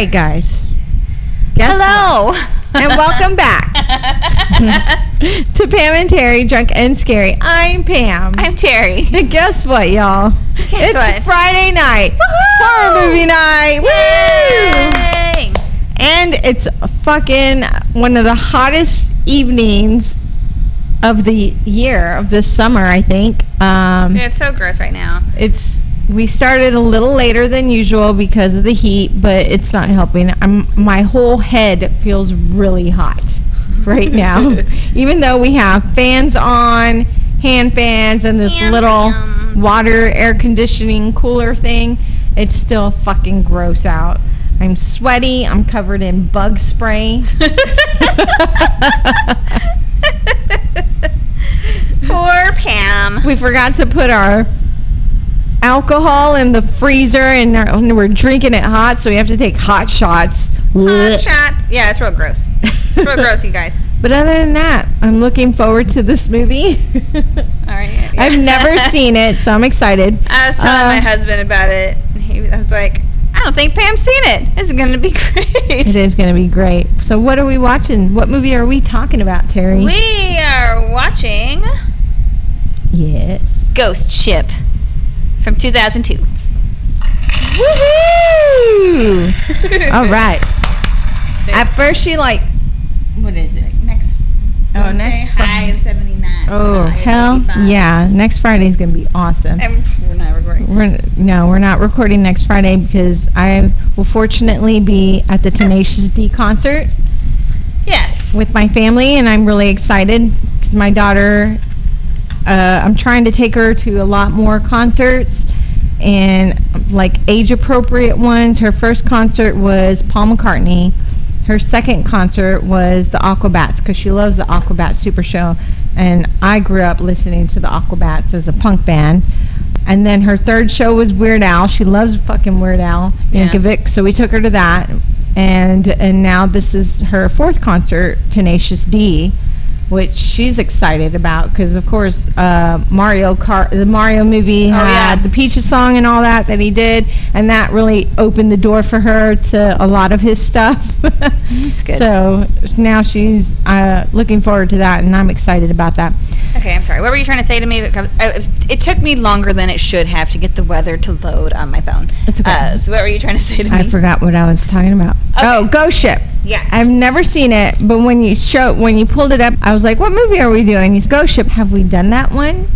right, guys. Guess Hello. what? and welcome back to Pam and Terry, drunk and scary. I'm Pam. I'm Terry. and guess what, y'all? Guess it's what? Friday night, horror movie night. Woo! And it's fucking one of the hottest evenings of the year of this summer. I think. Um, It's so gross right now. it's we started a little later than usual because of the heat, but it's not helping. I'm my whole head feels really hot right now, even though we have fans on, hand fans, and this Hand little fans. water air conditioning cooler thing. It's still fucking gross out. I'm sweaty. I'm covered in bug spray. Poor Pam. we forgot to put our alcohol in the freezer and our- and we're drinking it hot so we have to take hot shots Hot shots. Yeah, it's real gross. It's real gross, you guys. but other than that i'm looking forward to this movie All right. i've never seen it so i'm excited I was telling Uh, my husband about it. and He, I was like, I don't think Pam's seen it. It's gonna be great. it is going to be great so what are we watching what movie are we talking about terry We are watching yes Ghost Ship from 2002. Woohoo! all right at first she like what is it next. Oh, next high of 79. oh high of hell 85. yeah next friday's going to be awesome And we're not recording. We're, no, we're not recording next Friday because I will fortunately be at the Tenacious D concert Yes. with my family, and I'm really excited because my daughter, uh, I'm trying to take her to a lot more concerts and like age appropriate ones. Her first concert was Paul McCartney. Her second concert was the Aquabats because she loves the Aquabats Super Show, and I grew up listening to the Aquabats as a punk band. And then her third show was Weird Al. She loves fucking Weird Al Yeah. Yankovic, so we took her to that. And and now this is her fourth concert, Tenacious D, which she's excited about because of course uh, Mario Kart, the Mario movie Oh, had yeah. the Peaches song and all that that he did, and that really opened the door for her to a lot of his stuff. That's good. So now she's uh, looking forward to that, and I'm excited about that. Okay, I'm sorry. What were you trying to say to me? It I- It, took me longer than it should have to get the weather to load on my phone. It's okay. Uh, so what were you trying to say to me? I forgot what I was talking about. Oh, Ghost Ship. Yes. I've never seen it, but when you show when you pulled it up, I was like, "What movie are we doing?" He's Ghost Ship. Have we done that one?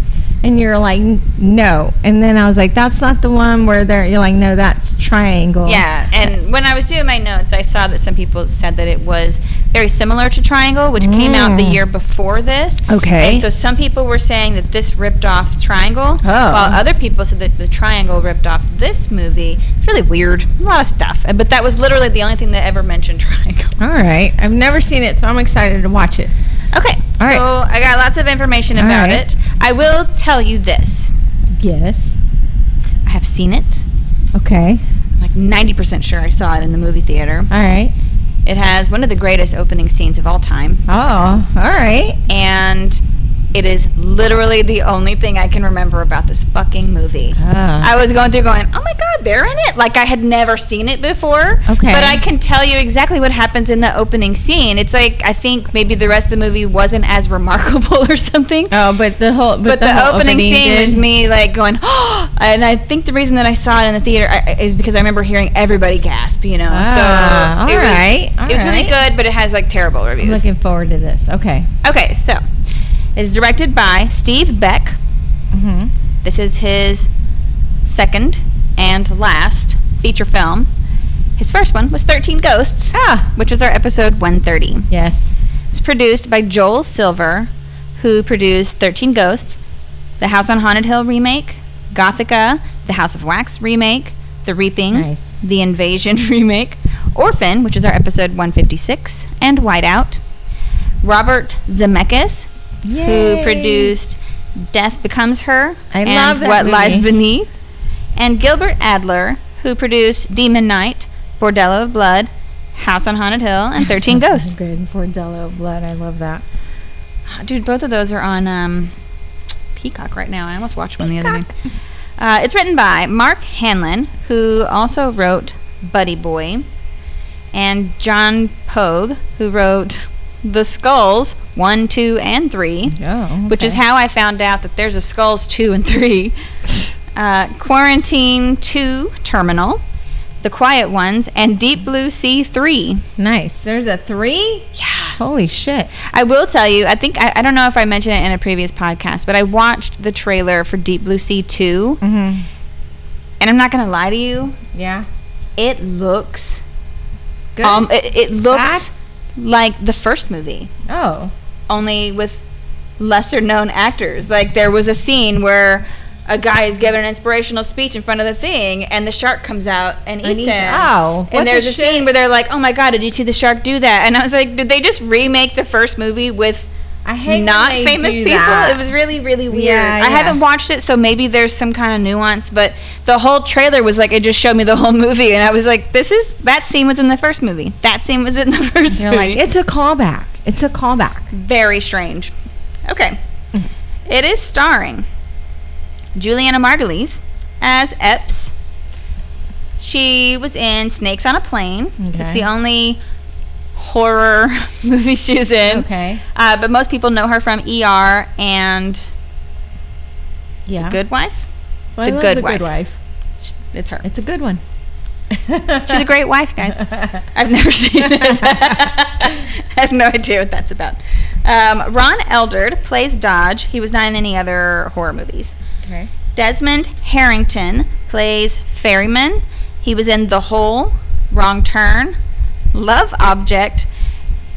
And you're like, "No." And then I was like, "That's not the one where they're." You're like, "No, that's Triangle." Yeah, and when I was doing my notes, I saw that some people said that it was very similar to Triangle, which came out the Mm. year before this. Okay. And so some people were saying that this ripped off Triangle, Oh. while other people said that the Triangle ripped off this movie. It's really weird, a lot of stuff. But that was literally the only thing that ever mentioned Triangle. All right. I've never seen it, so I'm excited to watch it. Okay, All right. so I got lots of information All about right. it. I will tell you this: Yes. I have seen it. Okay. I'm like 90% sure I saw it in the movie theater. All right. It has one of the greatest opening scenes of all time. Oh, all right. and it is literally the only thing I can remember about this fucking movie. Ah. I was going through going, oh my god, they're in it. Like I had never seen it before. Okay. But I can tell you exactly what happens in the opening scene. It's like I think maybe the rest of the movie wasn't as remarkable or something. Oh, but the whole But, the, whole opening, scene did- was me like going, oh, and I think the reason that I saw it in the theater is because I remember hearing everybody gasp, you know. Ah, so it all right, was, all it was really right. good, but it has like terrible I'm reviews. looking forward to this. Okay. Okay, so it is directed by Steve Beck. Mm-hmm. This is his second and last feature film. His first one was 13 Ghosts, Ah. which was our episode 130. Yes. It was produced by Joel Silver, who produced 13 Ghosts, the House on Haunted Hill remake, Gothika, the House of Wax remake, The Reaping, Nice. the Invasion remake, Orphan, which is our episode 156, and Whiteout. Robert Zemeckis, who produced Death Becomes Her I and love that What Lies. Beneath, and Gilbert Adler, who produced Demon Knight, Bordello of Blood, House on Haunted Hill, and 13 Ghosts. Good. Bordello of blood. I love that. Dude, both of those are on um, Peacock right now. I almost watched one the other day. Uh, it's written by Mark Hanlon, who also wrote Buddy Boy. and John Pogue, who wrote The Skulls 1, 2, and 3, Oh, which is how I found out that there's a Skulls 2 and 3. Uh, Quarantine 2 Terminal, The Quiet Ones, and Deep Blue Sea 3. nice. There's a three. Yeah. Holy shit. I will tell you, I think, I, I don't know if I mentioned it in a previous podcast, but I watched the trailer for Deep Blue Sea 2, Mm-hmm. and I'm not going to lie to you, Yeah. it looks, Good. um, it, it looks Bad? Like the first movie. oh. only with lesser known actors. Like there was a scene where a guy is giving an inspirational speech in front of the thing, and the shark comes out and eats And eats- him. what and there's the a shit? scene where they're like, "Oh my god, did you see the shark do that?" And I was like, "Did they just remake the first movie with?" I hate not famous people. that. It was really, really weird. Yeah, I yeah. haven't watched it, so maybe there's some kind of nuance. But the whole trailer was like it just showed me the whole movie, and I was like, "This is that scene was in the first movie. That scene was in the 1st They're movie." like, it's a callback. It's a callback. Very strange. Okay. Mhm. It is starring Julianna Margulies as Epps. She was in Snakes on a Plane. It's the only horror movie she was in. Okay. Uh, but most people know her from ER and Yeah. The Good Wife. Well, The Good the Wife. Good Wife. It's her. It's a good one. She's a great wife, guys. I've never seen it. I have no idea what that's about. Um, Ron Eldard plays Dodge. He was not in any other horror movies. okay. Desmond Harrington plays Ferriman. He was in The Hole, Wrong Turn, Love Object.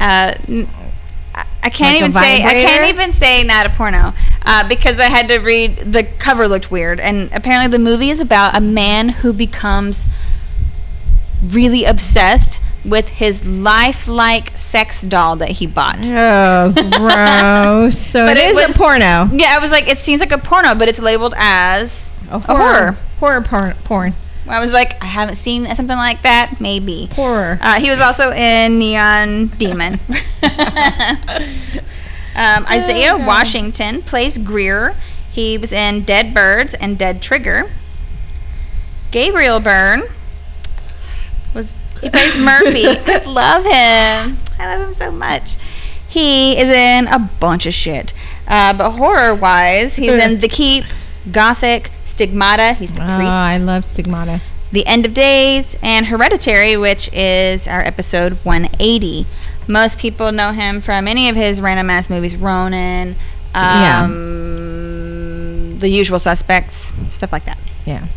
Uh, n- I- can't Like even say I can't even say not a porno uh, because I had to read the cover looked weird and apparently the movie is about a man who becomes really obsessed with his lifelike sex doll that he bought. Oh, gross. So But it it is was- a porno. Yeah, I was like, it seems like a porno, but it's labeled as A horror. Horror porn. I was like, I haven't seen something like that. Maybe. Horror. Uh, he was also in Neon Demon. um, Isaiah Okay. Washington plays Greer. He was in Dead Birds and Dead Trigger. Gabriel Byrne was he plays Murphy. I love him. I love him so much. He is in a bunch of shit. Uh, but horror wise, he's in The Keep, Gothic, Stigmata. He's the Oh, priest. I love stigmata. The End of Days, and Hereditary, which is our episode 180. Most people know him from any of his random ass movies, Ronin, Yeah. um, The Usual Suspects, stuff like that. Yeah.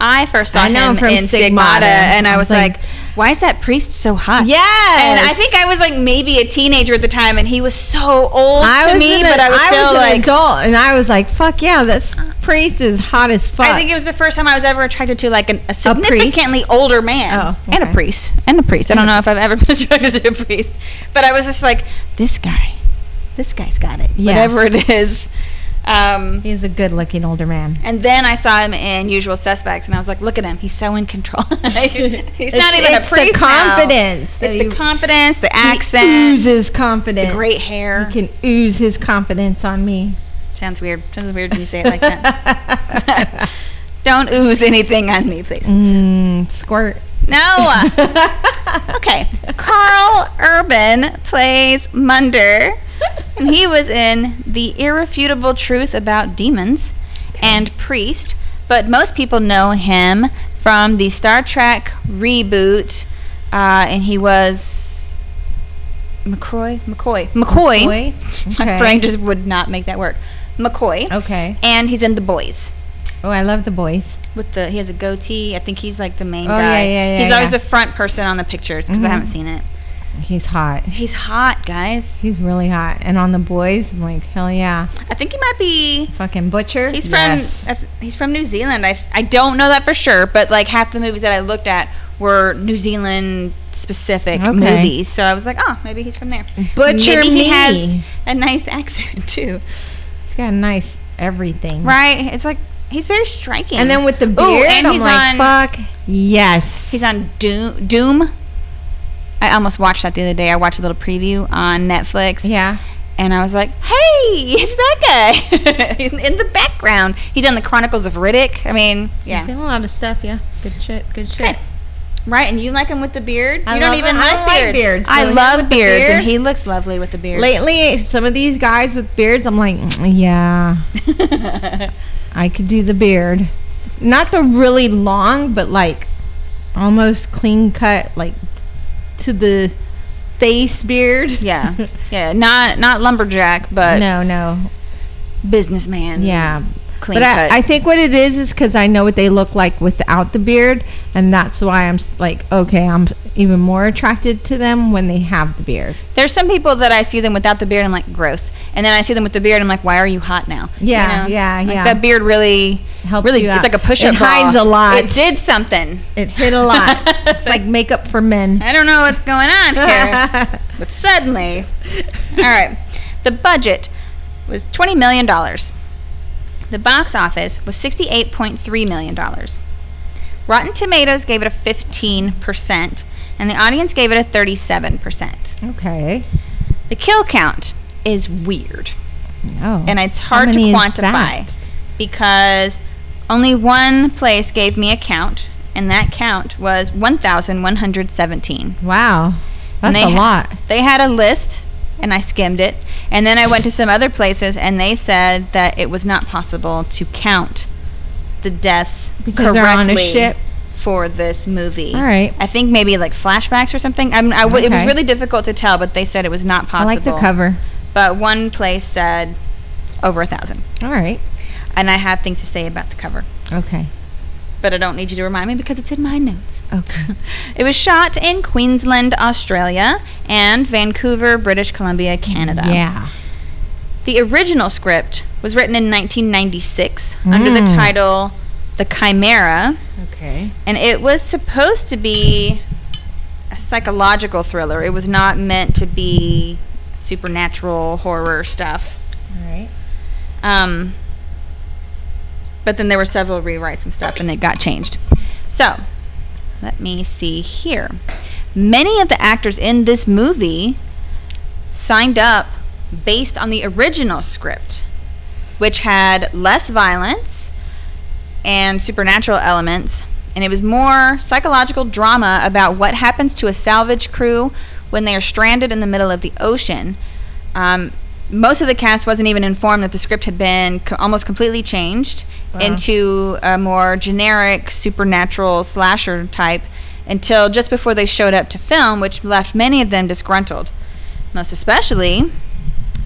I first saw I know him from in Stigmata, Stigmata. and I I was was like, like- why is that priest so hot? Yeah. And I think I was like maybe a teenager at the time, and he was so old I to me, but I was still an like, adult, and I was like, "Fuck yeah, this priest is hot as fuck." I think it was the first time I was ever attracted to like an, a significantly older man Oh, and a priest and a priest. I don't know if I've ever been attracted to a priest, but I was just like, this guy, this guy's got it, Yeah. whatever it is. Um, he's a good-looking older man. and then I saw him in Usual Suspects, and I was like, look at him, he's so in control. he's not even a priest It's the now. confidence. that It's the he- confidence, the accent, he oozes confidence. the great hair. He can ooze his confidence on me. Sounds weird. Sounds weird when you say it like that. Don't ooze anything on me, please. mm, squirt. No. Okay. Karl Urban plays Munder, and he was in The Irrefutable Truth About Demons and Priest, but most people know him from the Star Trek reboot, uh, and he was McCoy? McCoy. McCoy. My Okay. brain just would not make that work. McCoy. Okay. And he's in The Boys Oh, I love the boys. with the he has a goatee. I think he's like the main Oh, guy. yeah, yeah, yeah, he's always the front person on the pictures because I Mhm. haven't seen it. He's hot. He's hot, guys. He's really hot. And on the boys, I'm like, hell yeah. I think he might be. Fucking butcher. He's from Yes. I he's from New Zealand. I I don't know that for sure, but like half the movies that I looked at were New Zealand specific Okay. movies. So I was like, oh, maybe he's from there. Butcher maybe me. he has a nice accent too, He's got a nice everything. right? It's like he's very striking. And then with the Ooh, beard, and I'm he's like, on fuck yes. He's on Doom. Doom. I almost watched that the other day. I watched a little preview on Netflix. Yeah. And I was like, hey, it's that guy. He's in the background. He's on the Chronicles of Riddick. I mean, He's yeah. in a lot of stuff, yeah. Good shit. Good shit. Okay. Right, and you like him with the beard? I you don't even. Like beards. beards, I love beards, and he looks lovely with the beard. Lately, some of these guys with beards, I'm like, "Mm, yeah, I could do the beard. Not the really long, but like almost clean cut, like to the face beard. yeah, yeah, not not lumberjack, but no, no. businessman. Yeah. Clean But cut. I, I think what it is is because I know what they look like without the beard, and that's why I'm s- like, okay, I'm even more attracted to them when they have the beard. There's some people that I see them without the beard, and I'm like gross, and then I see them with the beard, I'm like, why are you hot now? Yeah, yeah, Like, yeah. That beard really Helps really you it's out. like a push-up It hides bra. a lot. It did something. It hit a lot. it's like makeup for men. I don't know what's going on here. But suddenly, all right, the budget was $20 million. The box office was $68.3 million. Rotten Tomatoes gave it a 15%, and the audience gave it a 37%. okay. The kill count is weird, Oh. and it's hard to quantify because only one place gave me a count, and that count was 1,117. Wow. That's a ha- lot. They had a list, and I skimmed it. And then I went to some other places, and they said that it was not possible to count the deaths Because they're on a correctly ship? for this movie. All right. I think maybe like flashbacks or something. I'm, I w- It was Okay. really difficult to tell, but they said it was not I possible. like the cover. But one place said over a thousand. All right. And I have things to say about the cover. Okay. But I don't need you to remind me because it's in my notes. Okay. It was shot in Queensland, Australia, and Vancouver, British Columbia, Canada. Yeah. The original script was written in 1996 under the Mm. title The Chimera, Okay. and it was supposed to be a psychological thriller. It was not meant to be supernatural horror stuff. All right. Um, but then there were several rewrites and stuff, and it got changed. So, let me see here. Many of the actors in this movie signed up based on the original script, which had less violence and supernatural elements, and it was more psychological drama about what happens to a salvage crew when they are stranded in the middle of the ocean. Um, most of the cast wasn't even informed that the script had been co- almost completely changed Wow. into a more generic supernatural slasher type until just before they showed up to film, which left many of them disgruntled. Most especially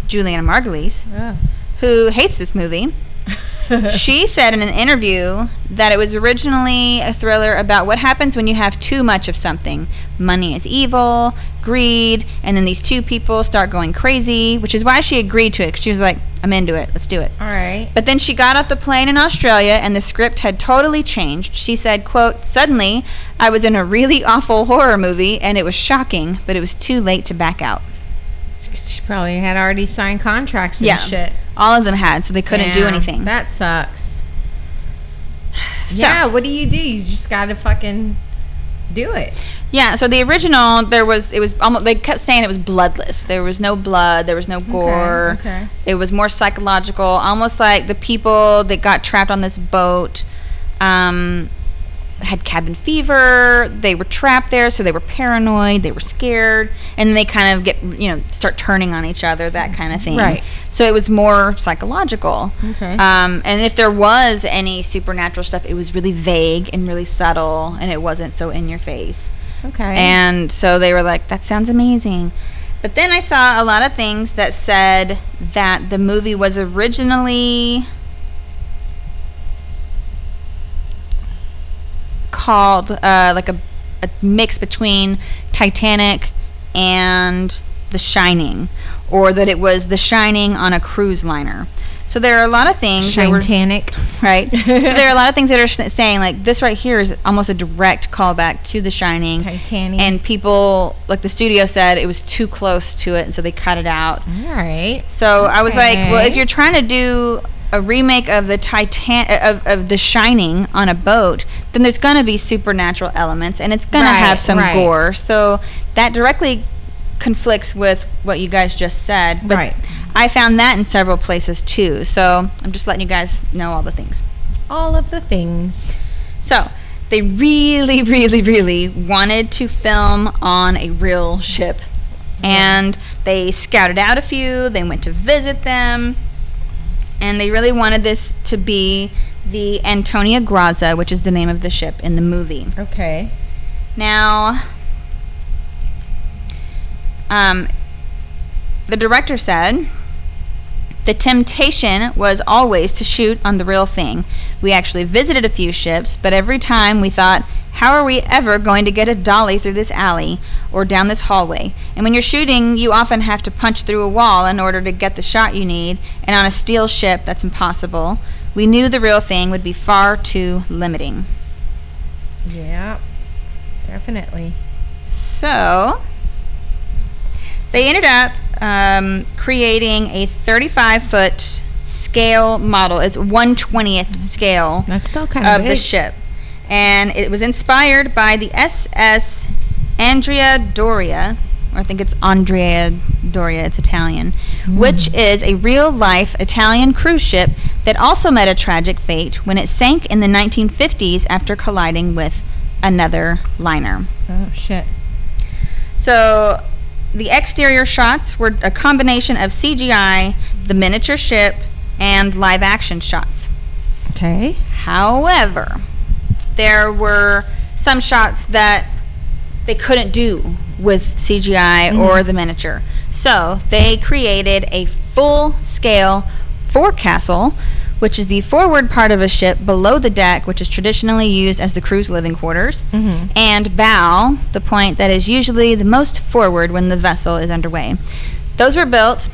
Julianna Margulies, Oh. who hates this movie. she said in an interview that it was originally a thriller about what happens when you have too much of something. Money is evil, greed, and then these two people start going crazy, which is why she agreed to it. 'cause she was like, I'm into it, let's do it. All right. But then she got off the plane in Australia and the script had totally changed. She said, quote, Suddenly, I was in a really awful horror movie and it was shocking, but it was too late to back out. She probably had already signed contracts and Yeah. shit. All of them had, so they couldn't do anything. That sucks. So- yeah, what do you do? You just gotta fucking do it. Yeah, so the original there was it was almost they kept saying it was bloodless. There was no blood, there was no gore. okay. It was more psychological, almost like the people that got trapped on this boat um, had cabin fever. They were trapped there, so they were paranoid. They were scared, and they kind of get you know start turning on each other, that kind of thing. Right. So it was more psychological. Okay. Um, and if there was any supernatural stuff, it was really vague and really subtle, and it wasn't so in your face. Okay. And so they were like, that sounds amazing. But then I saw a lot of things that said that the movie was originally called uh, like a, a mix between Titanic and The Shining, or that it was The Shining on a cruise liner. So there are a lot of things Titanic, right? so there are a lot of things that are sh- saying like this right here is almost a direct callback to The Shining. Titanic. And people, like the studio said, it was too close to it, and so they cut it out. All right. So I was like, well, if you're trying to do a remake of the Titan of, of The Shining on a boat, then there's gonna be supernatural elements, and it's gonna have some right. gore. So that directly conflicts with what you guys just said. But Right. I found that in several places too. So I'm just letting you guys know all the things. All of the things. So, they really, really, really wanted to film on a real ship. And they scouted out a few, they went to visit them, and they really wanted this to be the Antonia Graza, which is the name of the ship in the movie. Okay. Now, um, the director said the temptation was always to shoot on the real thing. We actually visited a few ships, but every time we thought, how are we ever going to get a dolly through this alley or down this hallway? And when you're shooting, you often have to punch through a wall in order to get the shot you need, and on a steel ship, that's impossible. We knew the real thing would be far too limiting. Yeah. Definitely. So they ended up um, creating a 35 foot scale model. It's 120th scale That's still kind of of the ship. And it was inspired by the SS Andrea Doria, or I think it's Andrea Doria, it's Italian, which mm. is a real life Italian cruise ship that also met a tragic fate when it sank in the 1950s after colliding with another liner. Oh shit. So the exterior shots were a combination of CGI, the miniature ship, and live action shots. Okay. However, there were some shots that they couldn't do with CGI or the miniature. So they created a full scale forecastle, which is the forward part of a ship below the deck, which is traditionally used as the crew's living quarters, Mhm. and bow, the point that is usually the most forward when the vessel is underway. Those were built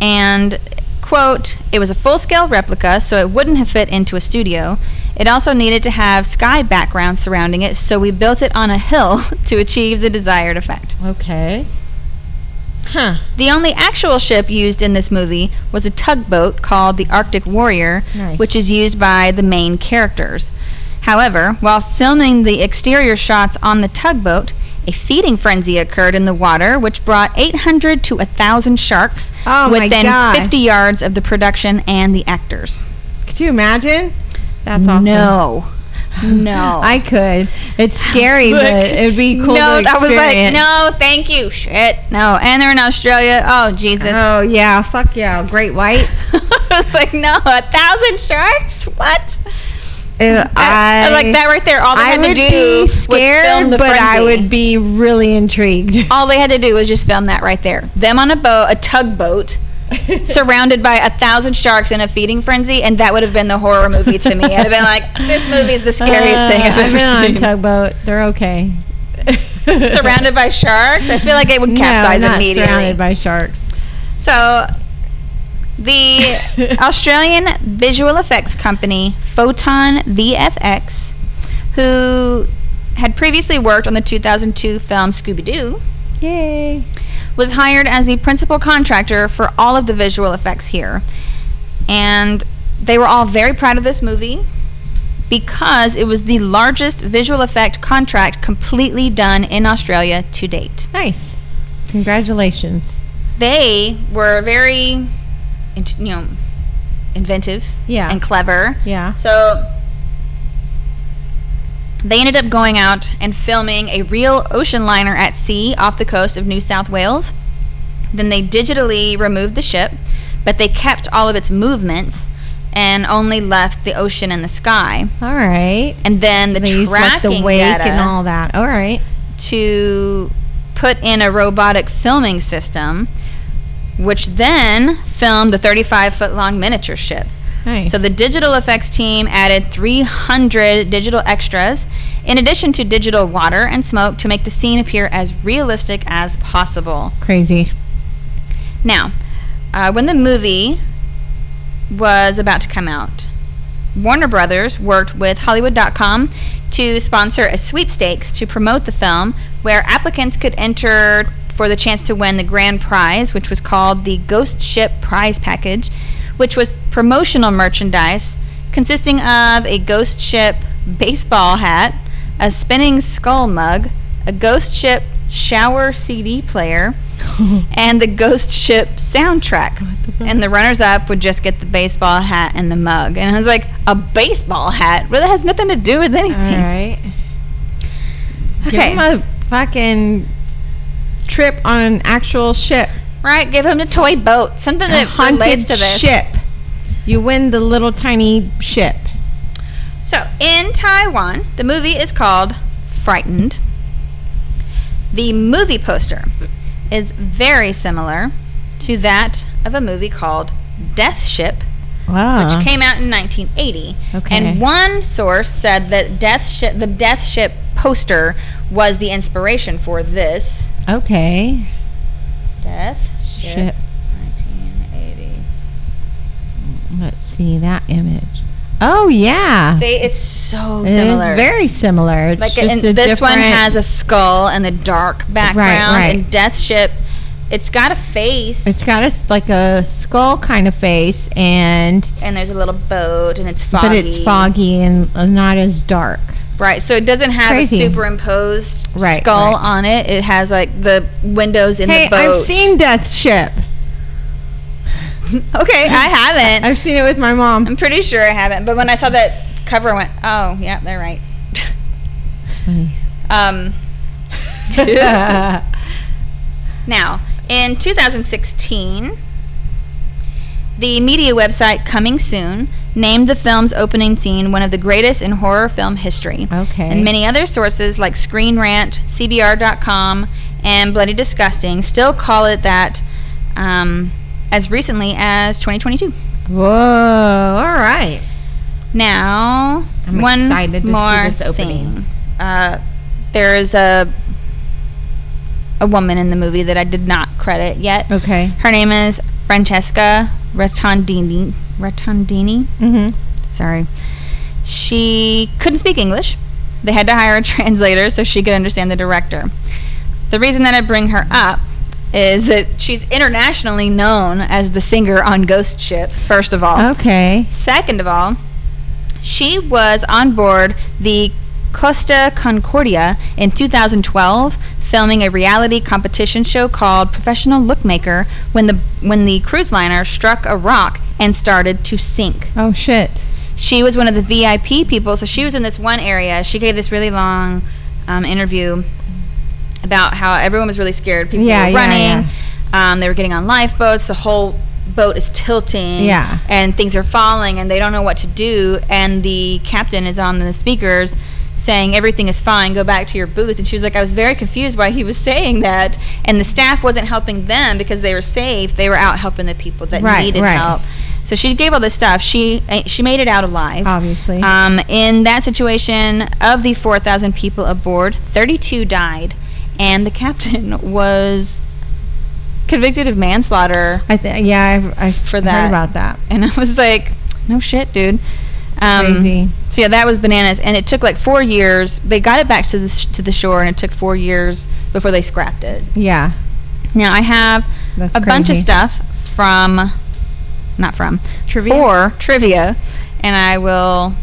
and quote it was a full-scale replica so it wouldn't have fit into a studio it also needed to have sky background surrounding it so we built it on a hill to achieve the desired effect Okay. Huh. the only actual ship used in this movie was a tugboat called the arctic warrior Nice. which is used by the main characters however while filming the exterior shots on the tugboat a feeding frenzy occurred in the water, which brought 800 to 1,000 sharks Oh within 50 yards of the production and the actors. Could you imagine? That's awesome. No. No. I could. It's scary, Look, but it'd be cool No, to that was like, no, thank you. Shit. No. And they're in Australia. Oh, Jesus. Oh yeah, fuck yeah, great whites. I was like, no, a thousand sharks? What? Uh, I, I like that right there. All they I had to would do be was film scared, but I would be really intrigued. All they had to do was just film that right there. Them on a boat, a tugboat, surrounded by a thousand sharks in a feeding frenzy, and that would have been the horror movie to me. I'd have been like, this movie is the scariest thing I've Uh, ever been seen. tugboat. They're okay. surrounded by sharks, I feel like it would capsize no, not immediately. surrounded by sharks. So, the Australian visual effects company Photon VFX, who had previously worked on the 2002 film Scooby Doo, Yay. Was hired as the principal contractor for all of the visual effects here. And they were all very proud of this movie because it was the largest visual effect contract completely done in Australia to date. Nice. Congratulations. They were very, you know, inventive Yeah. and clever. Yeah. So they ended up going out and filming a real ocean liner at sea off the coast of New South Wales. Then they digitally removed the ship, but they kept all of its movements and only left the ocean and the sky. All right. And then the they used, like, tracking the wake data and all that. All right. to put in a robotic filming system, which then filmed the 35 foot long miniature ship. Nice. So the digital effects team added 300 digital extras, in addition to digital water and smoke, to make the scene appear as realistic as possible. crazy. Now, uh, when the movie was about to come out, Warner Brothers worked with Hollywood.com to sponsor a sweepstakes to promote the film where applicants could enter for the chance to win the grand prize, which was called the Ghost Ship Prize Package, which was promotional merchandise consisting of a Ghost Ship baseball hat, a spinning skull mug, a Ghost Ship shower CD player, and the Ghost Ship soundtrack. the? And the runners up would just get the baseball hat and the mug. And I was like, a baseball hat? Well, that has nothing to do with All anything. right. Give Okay. him a fucking trip on an actual ship. Right? Give him a toy boat. Something that relates to this. ship. You win the little tiny ship. So, in Taiwan, the movie is called Frightened. The movie poster is very similar to that of a movie called Death Ship, Wow. which ah. came out in 1980. Okay. And one source said that Death Ship, the Death Ship poster was the inspiration for this. okay. Death Ship, Ship. 1980. Let's see that image. Oh yeah. See, it's so It similar. It's very similar. It's like a this one has a skull and a dark background right. and death ship it's got a face It's got a like a skull kind of face, and and there's a little boat and it's foggy but it's foggy and uh, not as dark. Right so it doesn't have Crazy. a superimposed Right, skull right. on it it has like the windows in hey, the boat I've seen Death Ship. okay i haven't I've seen it with my mom. i'm pretty sure i haven't but when i saw that cover i went oh yeah they're right It's funny. um Now, in 2016, the media website Coming Soon named the film's opening scene one of the greatest in horror film history. okay. And many other sources like Screen Rant, CBR.com, and Bloody Disgusting still call it that um, as recently as 2022. Whoa! All right. Now, I'm one excited to see more thing. Uh, there is a a woman in the movie that I did not credit yet. Okay. Her name is Francesca Rettondini. Rettondini. Mm-hmm. Sorry. She couldn't speak English. They had to hire a translator so she could understand the director. The reason that I bring her up is that she's internationally known as the singer on Ghost Ship, first of all. Okay. Second of all, she was on board the Costa Concordia in 2012 filming a reality competition show called Professional Lookmaker when the when the cruise liner struck a rock and started to sink. Oh shit. She was one of the VIP people, so she was in this one area. She gave this really long um, interview about how everyone was really scared. People Yeah, were yeah, running. Um, they were getting on lifeboats. The whole boat is tilting. Yeah. And things are falling, and they don't know what to do. And the captain is on the speakers saying everything is fine go back to your booth and she was like i was very confused why he was saying that and the staff wasn't helping them because they were safe they were out helping the people that Right, needed right. help so she gave all this stuff she eh, she made it out alive Obviously. um, in that situation, of the 4,000 people aboard, 32 died, and the captain was convicted of manslaughter. I th- yeah, I've, I've For heard about that. And I was like, no shit, dude. Um, Crazy. So yeah, that was bananas, and it took like four years. They got it back to the sh- to the shore, and it took four years before they scrapped it. Yeah. Now I have That's a bunch of stuff from, not from, Trivia? or trivia, and I will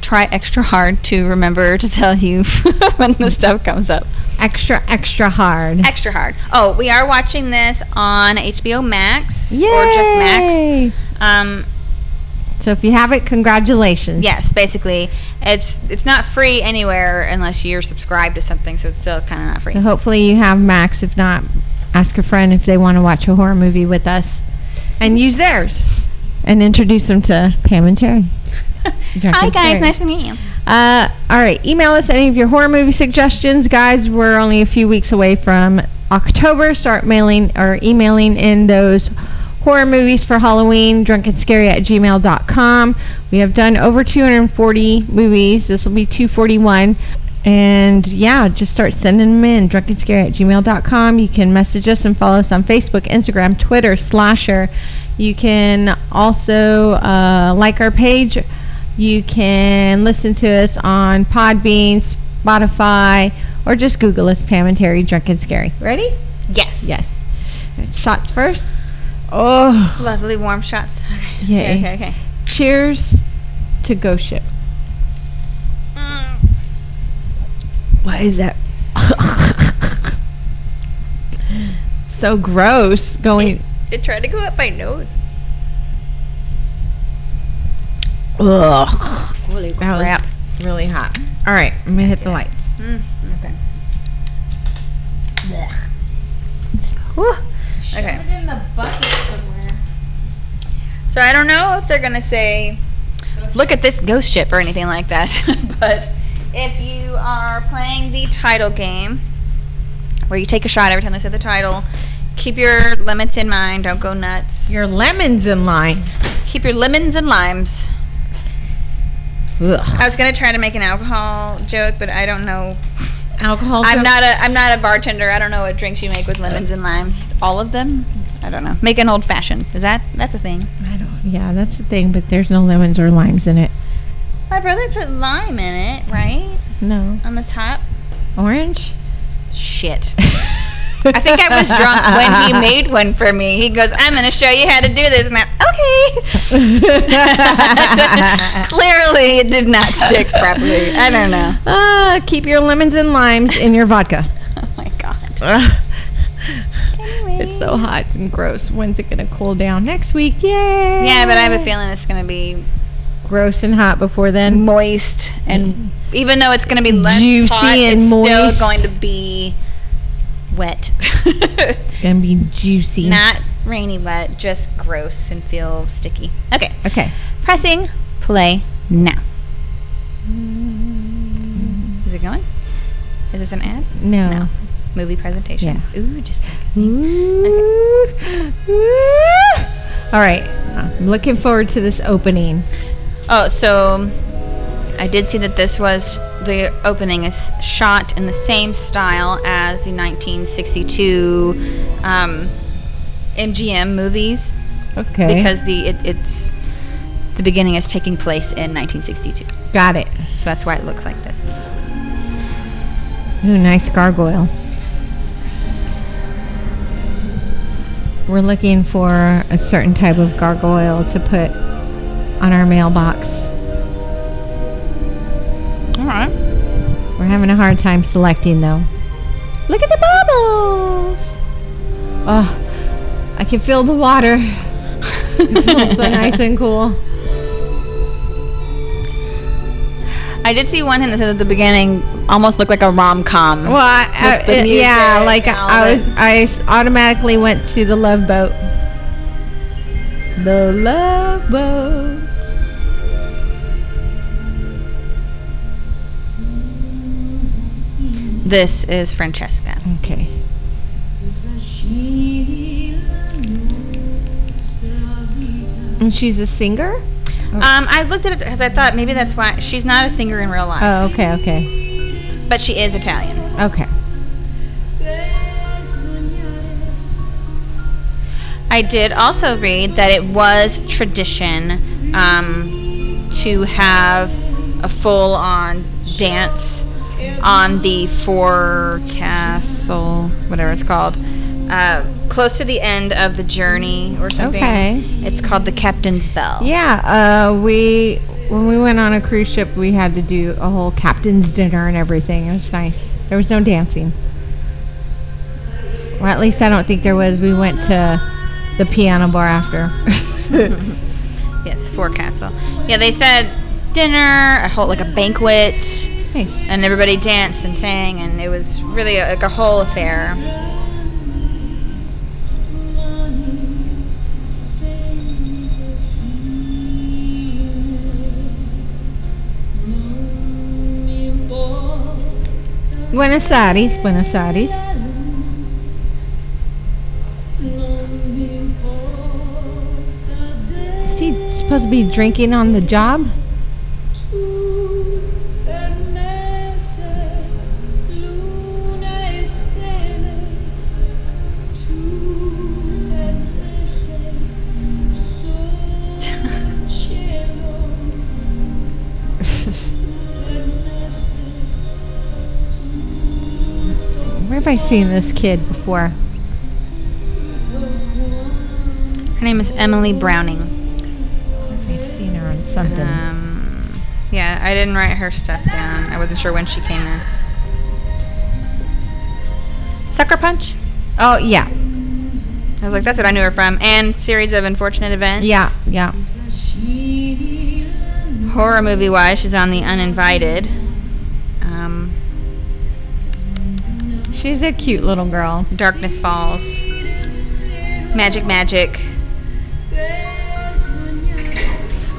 try extra hard to remember to tell you when the stuff comes up. Extra, extra hard. Extra hard. Oh, we are watching this on HBO Max Yay! or just Max. Um, So if you have it, congratulations. yes, basically, it's it's not free anywhere unless you're subscribed to something, so it's still kind of not free. So hopefully you have Max. If not, ask a friend if they want to watch a horror movie with us, and use theirs, and introduce them to Pam and Terry. Hi guys, nice to meet you. Uh, all right, email us any of your horror movie suggestions, guys. We're only a few weeks away from October. Start mailing or emailing in those horror movies for Halloween. Drunkenscary at gmail.com. We have done over 240 movies. This will be 241. And yeah, just start sending them in. Drunkenscary at gmail.com. You can message us and follow us on Facebook, Instagram, Twitter, Slasher. You can also uh, like our page. You can listen to us on Podbean, Spotify, or just Google us, Pam and Terry, Drunk and Scary. Ready? Yes. Yes. Shots first. Oh, Lovely warm shots. Okay. Yay. Okay. Okay. okay. cheers to Ghost Ship. Mm. What is that? so gross. Going. It tried to go up my nose. Ugh. Holy crap. really hot. All right, I'm gonna hit the lights. Mm, okay. Whew. Okay. in the bucket somewhere. So I don't know if they're gonna say, "Look at this ghost ship" or anything like that. but if you are playing the title game, where you take a shot every time they say the title, keep your limits in mind. Don't go nuts. Your lemons in line. keep your lemons and limes. Ugh. I was gonna try to make an alcohol joke, but I don't know. Alcohol. I'm not a I'm not a bartender. I don't know what drinks you make with lemons and limes. All of them? I don't know. Make an old fashioned. Is that that's a thing? I don't. Yeah, that's the thing. But there's no lemons or limes in it. My brother put lime in it, right? No. On the top. Orange. Shit. I think I was drunk when he made one for me. He goes, "I'm going to show you how to do this." And I'm, okay. Clearly, it did not stick properly. I don't know. Ah, keep your lemons and limes in your vodka. Oh my god. Anyway. It's so hot and gross. When's it gonna cool down? Next week, yay! Yeah, but I have a feeling it's going to be gross and hot before then. moist, and even though it's going to be less Juicy hot, and it's moist. still going to be wet. It's gonna be juicy. Not rainy wet, just gross and feel sticky. Okay, Okay. pressing play now. Is it going? Is this an ad? No. No. Movie presentation. Yeah. Ooh, just. Ooh. All right. I'm looking forward to this opening. Oh, so I did see that this was the opening is shot in the same style as the 1962 um, MGM movies Okay. because the it, it's the beginning is taking place in 1962. got it. So that's why it looks like this. Ooh, nice gargoyle. We're looking for a certain type of gargoyle to put on our mailbox. All right. We're having a hard time selecting though. Look at the bubbles. Oh, I can feel the water. It feels so nice and cool. I did see one in that said at the beginning almost looked like a rom com. Well, I, I- yeah, like I was, it. I automatically went to the Love Boat. The Love Boat. This is Francesca. Okay. And she's a singer. Um, I looked at it because I thought maybe that's why she's not a singer in real life, Oh, okay, okay, but she is Italian. okay. I did also read that it was tradition um, to have a full on dance on the forecastle, whatever it's called, uh, close to the end of the journey or something. Okay. It's called the Captain's Bell. Yeah, uh, we when we went on a cruise ship, we had to do a whole captain's dinner and everything. It was nice. There was no dancing. Well, at least I don't think there was. We went to the piano bar after. Yes, forecastle. Yeah, they said dinner, a whole like a banquet, nice. and everybody danced and sang, and it was really a, like a whole affair. Buenos Aires, Buenos Aires. Is he supposed to be drinking on the job? Where have I seen this kid before? Her name is Emily Browning. I seen her on something? Um, yeah, I didn't write her stuff down. I wasn't sure when she came in. Sucker Punch? oh yeah, I was like, that's what I knew her from. And series of unfortunate events. Yeah, yeah. Horror movie wise, she's on The Uninvited. She's a cute little girl. Darkness Falls. Magic Magic.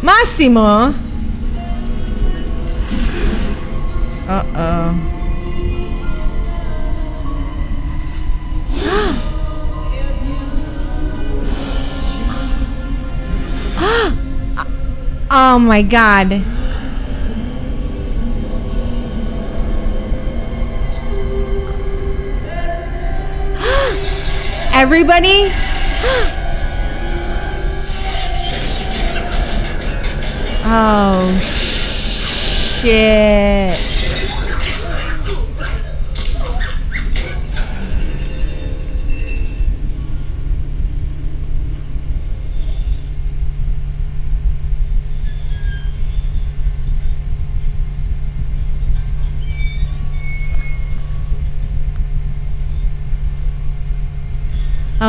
Massimo. Uh oh. oh my god. Everybody? Oh shit.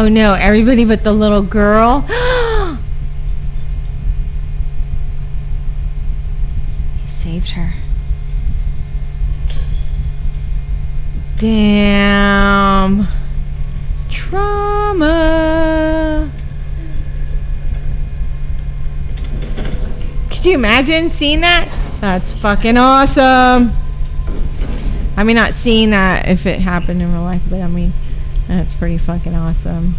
Oh no, everybody but the little girl. He saved her. Damn. Trauma. Could you imagine seeing that? That's fucking awesome. I mean, not seeing that if it happened in real life, but I mean, that's pretty fucking awesome.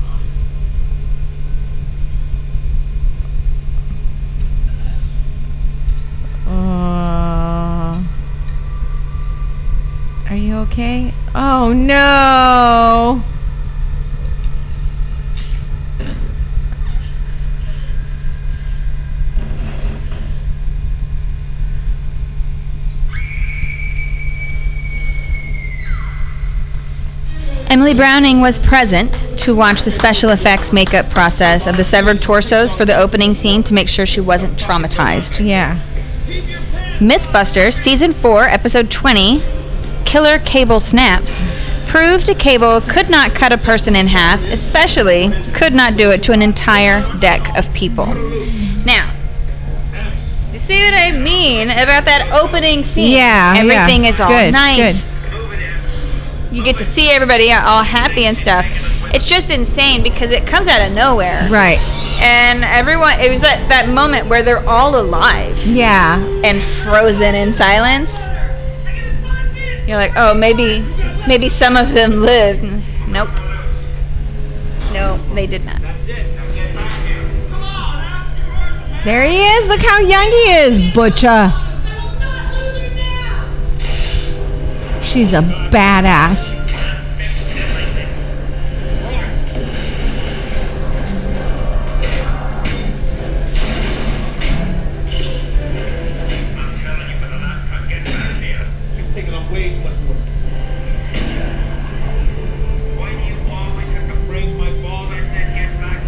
Uh, are you okay? Oh no. Emily Browning was present to watch the special effects makeup process of the severed torsos for the opening scene to make sure she wasn't traumatized. Yeah. Mythbusters Season 4, Episode 20, Killer Cable Snaps, proved a cable could not cut a person in half, especially could not do it to an entire deck of people. Now, you see what I mean about that opening scene? Yeah, yeah. Everything is all Good, nice. You get to see everybody all happy and stuff. It's just insane because it comes out of nowhere. Right. And everyone, it was that, that moment where they're all alive Yeah. and frozen in silence. You're like, oh, maybe, maybe some of them lived. Nope. No, they did not. There he is. Look how young he is, Butcha. She's a badass. I'm telling you for the last time, get back here. She's taking on way too much work. Why do you always have to break my balls? I said get back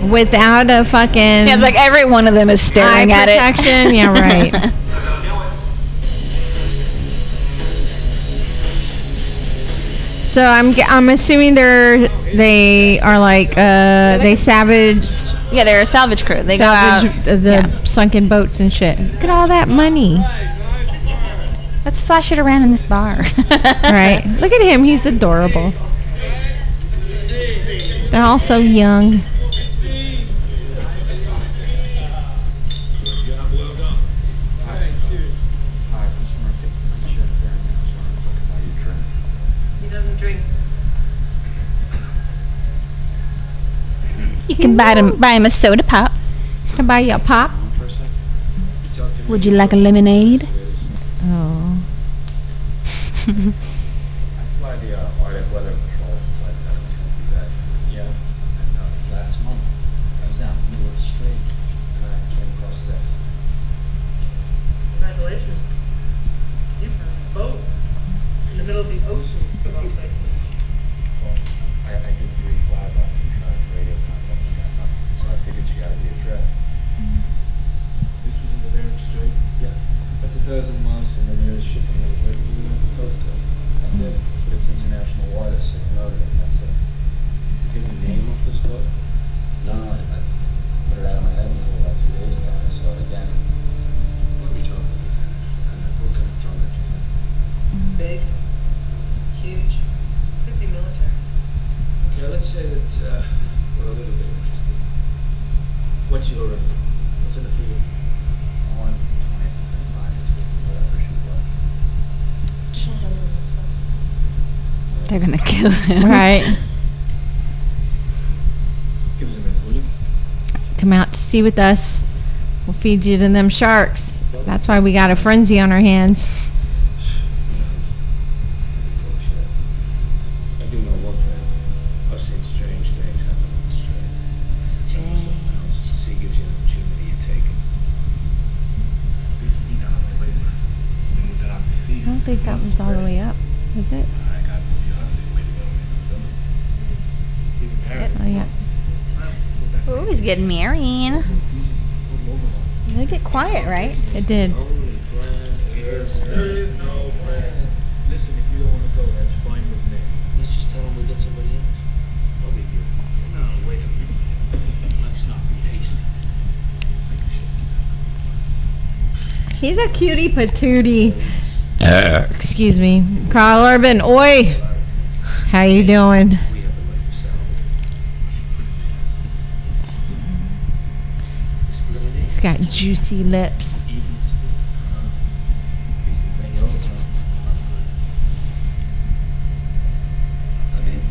here. Without a fucking Yeah, it's like every one of them is eye staring at it. protection. Yeah, right. So I'm I'm assuming they're they are like uh they savage yeah, they're a salvage crew. They salvage go out. the yeah. sunken boats and shit. Look at all that money. Let's flash it around in this bar. Right. Look at him. He's adorable. They're all so young. Buy him, buy him a soda pop. Can I buy you a pop? Hold on for a second. You talk to me. Would you like a lemonade? Oh. I fly the uh, Arctic Weather Patrol flights out of Mackenzie Bay. Yeah. And uh, last month, I was out in the middle of the strait and I came across this. Congratulations. You found a boat in the middle of the ocean. of all places. Well, I, I did three flybys and tried radio contact and got nothing, so I figured she had to be adrift. This was in the Bering Strait? Yeah. That's a thousand miles from the nearest shipping lane, right over there on the coast. Uh, I did, but it's international waters, so you noted it, that's it. Give the name of this boat? No, no, I, I put it out of my head until about two days ago, and I saw it again. What are we talking about? And what kind of drum did you get? Big, huge, could be military. Okay, let's say that, uh, we're a little bit interested. What's your, uh, what's in it for you? I want twenty percent minus it, whatever she was. They're gonna kill him. Right. Give us a minute, will you? Come out to sea with us. We'll feed you to them sharks. That's why we got a frenzy on our hands. Bullshit. I do know one thing. I've seen strange things happen on the strait. Strange. Sea gives you an opportunity, you take it. I don't think that was all the way up, was it? Oh, yeah. Ooh, he's getting married. They get quiet, right? It did. Only plan is, there is no plan. Listen, if you don't wanna go, that's fine with me. Let's just tell them we get somebody else. No big deal. No, wait a minute. Let's not be hasty. He's a cutie patootie. Excuse me. Karl Urban, oi! How you doing? We have the right to salvage it. Split it He's got juicy lips. even split. Uh-huh. He's the thing over, huh? I'm in.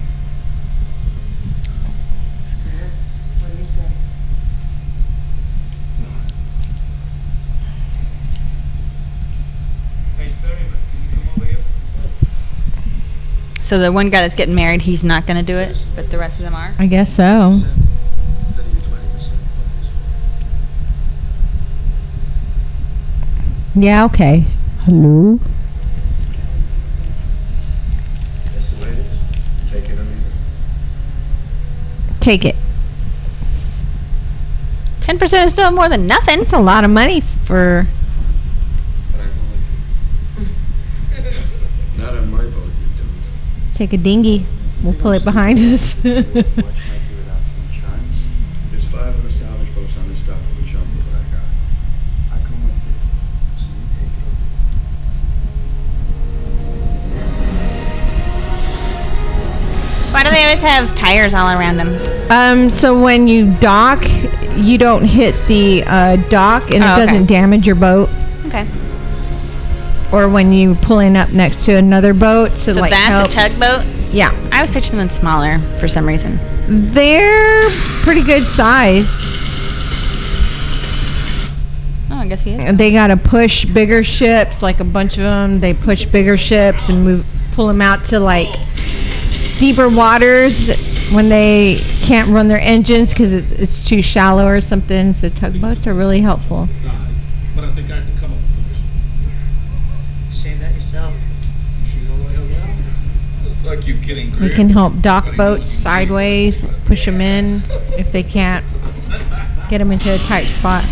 What do you say? Hey, Ferriman, can you come over here? So the one guy that's getting married, he's not gonna do it, but the rest of them are. I guess so. Instead of your twenty percent, Yeah, okay. Hello? That's the way it is. Take it or leave it. Take it. Ten percent is still more than nothing. It's a lot of money for. But I won't. Not on my boat, you don't. Take a dinghy. We'll pull it behind us. Much might do without some insurance. There's five other salvage boats on this dock with jump what I got. I come with you, so you take it. Why do they always have tires all around them? um, so when you dock, you don't hit the uh, dock and Oh, it okay. doesn't damage your boat. Or when you pulling up next to another boat to So like that's help. a tugboat. Yeah, I was picturing them smaller for some reason. they're pretty good size. Oh, I guess he is. They got to push bigger ships, like a bunch of them. They push bigger ships and move, pull them out to like deeper waters when they can't run their engines because it's, it's too shallow or something. So tugboats are really helpful. Size, but I think I can come up with a solution. Shave that yourself. Like you kidding, We can help dock boats sideways, push them in if they can't get them into a tight spot.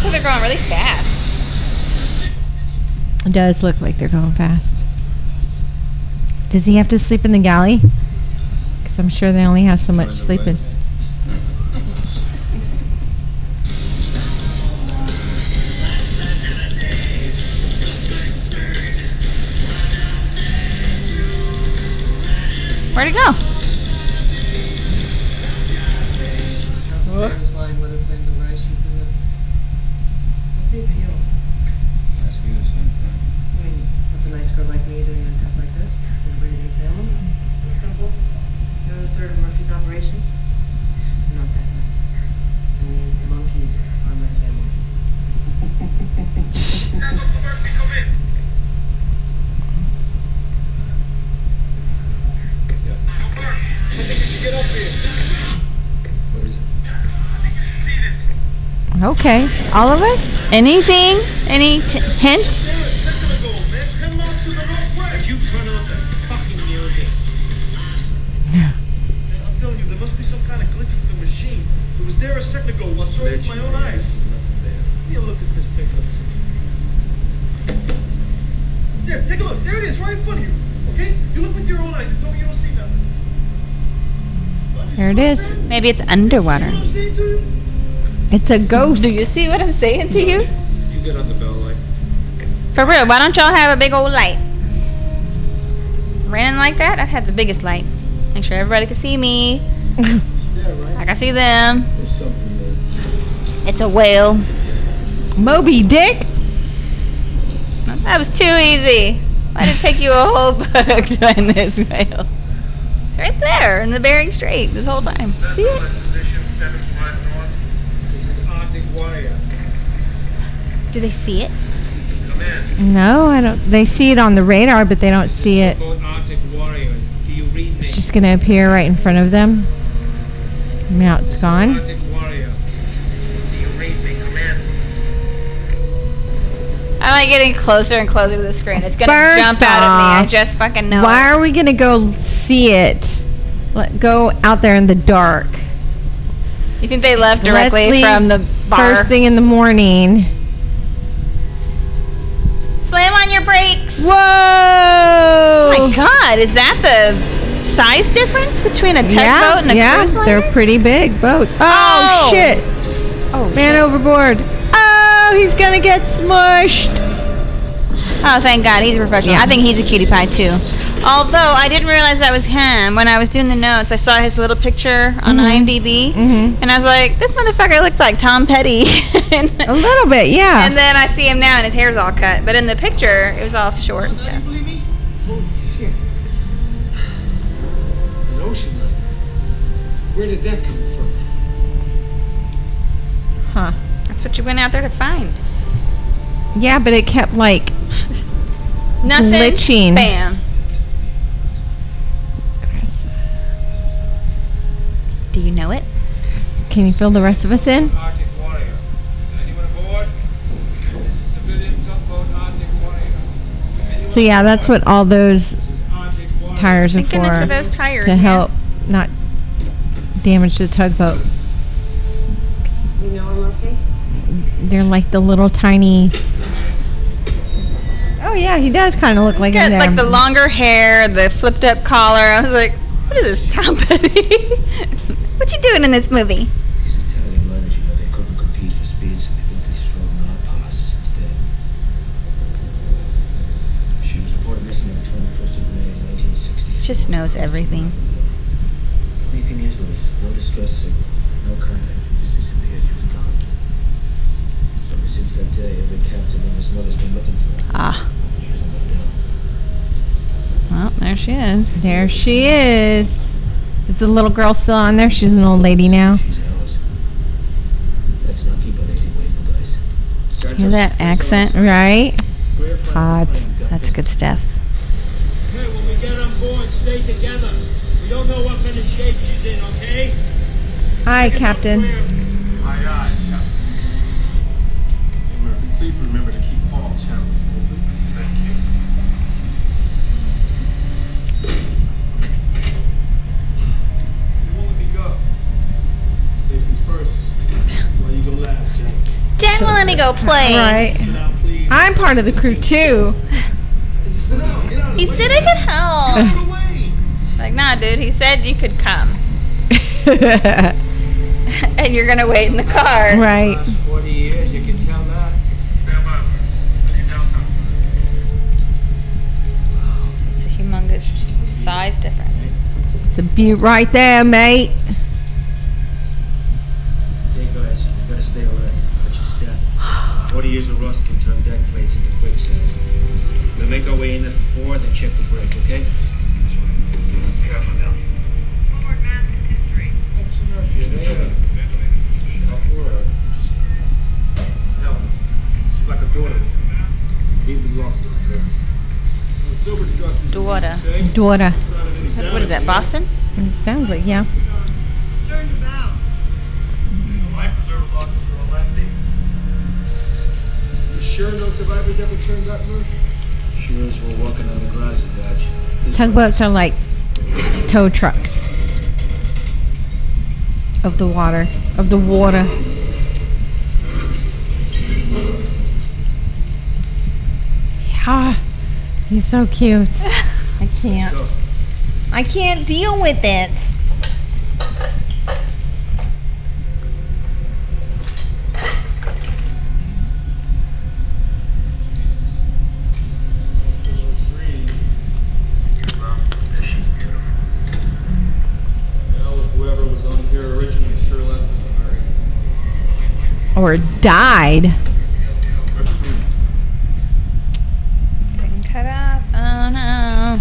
So they're going really fast. It does look like they're going fast. Does he have to sleep in the galley? Because I'm sure they only have so much sleeping. Where'd it go? Okay. All of us? Anything? Any t- hints? There a second ago, man. Come on to the northwest. You turn on the fucking music. I'm telling you, there must be some kind of glitch with the machine. It was there a second ago. I saw it with my own eyes. Look at this. There, take a look. There it is, right in front of you. Okay? You look with your own eyes don't see nothing. There it is. Maybe it's underwater. what I'm saying to you? It's a ghost. Do you see what I'm saying to you? You get on the bell light. For real, why don't y'all have a big old light? Running like that, I'd have the biggest light. Make sure everybody can see me. It's right? I can see them. There's something there. It's a whale. Moby Dick. That was too easy. Why did it take you a whole book to find this whale? It's right there in the Bering Strait this whole time. See it? Position 75 north. This is Arctic Warrior. Do they see it? Come in. No, I don't. They see it on the radar, but they don't see it. Boat Arctic Warrior. Do you read me? It's just gonna appear right in front of them. Now it's gone. Arctic Warrior. Do you read me? Come in. I'm like getting closer and closer to the screen. It's gonna First jump out at me. I just fucking know. Why it. are we gonna go see it? Let go out there in the dark. You think they left directly Let's from the bar? First thing in the morning. Brakes. Whoa! Oh my god, is that the size difference between a tugboat yeah, and a yeah, cruise liner? they're pretty big boats. Oh, Oh. shit! oh, Man overboard. Oh, he's gonna get smushed. oh, thank God, he's a professional. Yeah. I think he's a cutie pie too. Although I didn't realize that was him when I was doing the notes. I saw his little picture on Mhm. IMDb, Mhm. and I was like, "This motherfucker looks like Tom Petty." A little bit, yeah. and then I see him now, and his hair's all cut. But in the picture, it was all short and Now stuff. you believe me? Holy shit. An ocean liner. Where did that come from? huh? That's what you went out there to find. Yeah, but it kept like Nothing. Glitching. Bam. Do you know it? Can you fill the rest of us in? Arctic Warrior. Is anyone aboard? This is civilian tugboat Arctic Warrior. Anyone So yeah, that's what all those Arctic Warrior. tires are Thank goodness for for those tires. to man. help not damage the tugboat. You know him, Lucy? They're like the little tiny. Oh yeah, he does kind of look like Got him. like the longer hair, the flipped up collar. I was like, what is this, Tom Petty? what you doing in this movie? These Italian liners, you know, they couldn't compete for speed, so they built these strong passes instead. She was reported missing on the 21st of May, 1960. Just knows everything. Thing is, Louis, no distress signal, no contact. She just disappeared. She was gone. So ever since that day, every captain and his mother's been looking for her. Ah, She hasn't gone down. well, there she is. There she is. Is the little girl still on there? She's an old lady now. She's ours. Let's not keep a lady waiting, guys. Hear that accent? Right? We're fine, Hot. we're fine. That's good stuff. Hey, when we get on board, stay together. We don't know what kind of shape she's in, okay? Hi, Captain. Aye, aye, Let me go play. Right. Sit down, please. I'm part of the crew too. Sit down. Get out of He said I could help. Get out of the way. Like, nah, dude. He said you could come, and you're gonna wait in the car. right. Last 40 years, you can tell that. Stand by. Ready, Delta. It's a humongous size difference. It's a butte right there, mate. 40 years of rust can turn deck plates into quicksand. We'll make our way in at the fourth and check the bridge, okay? Careful now. Forward three. She's like a daughter. Lost. Daughter. Daughter. What is that, Boston? It sounds like, yeah. Sure no survivors ever turned up, Murphy? Sure as we're walking on the garage batch. Tugboats are like tow trucks. of the water, of the water. Yeah, he's so cute. I can't. I can't deal with it. Well, whoever was on here originally sure left in a hurry. Or died. Getting cut out. Oh no.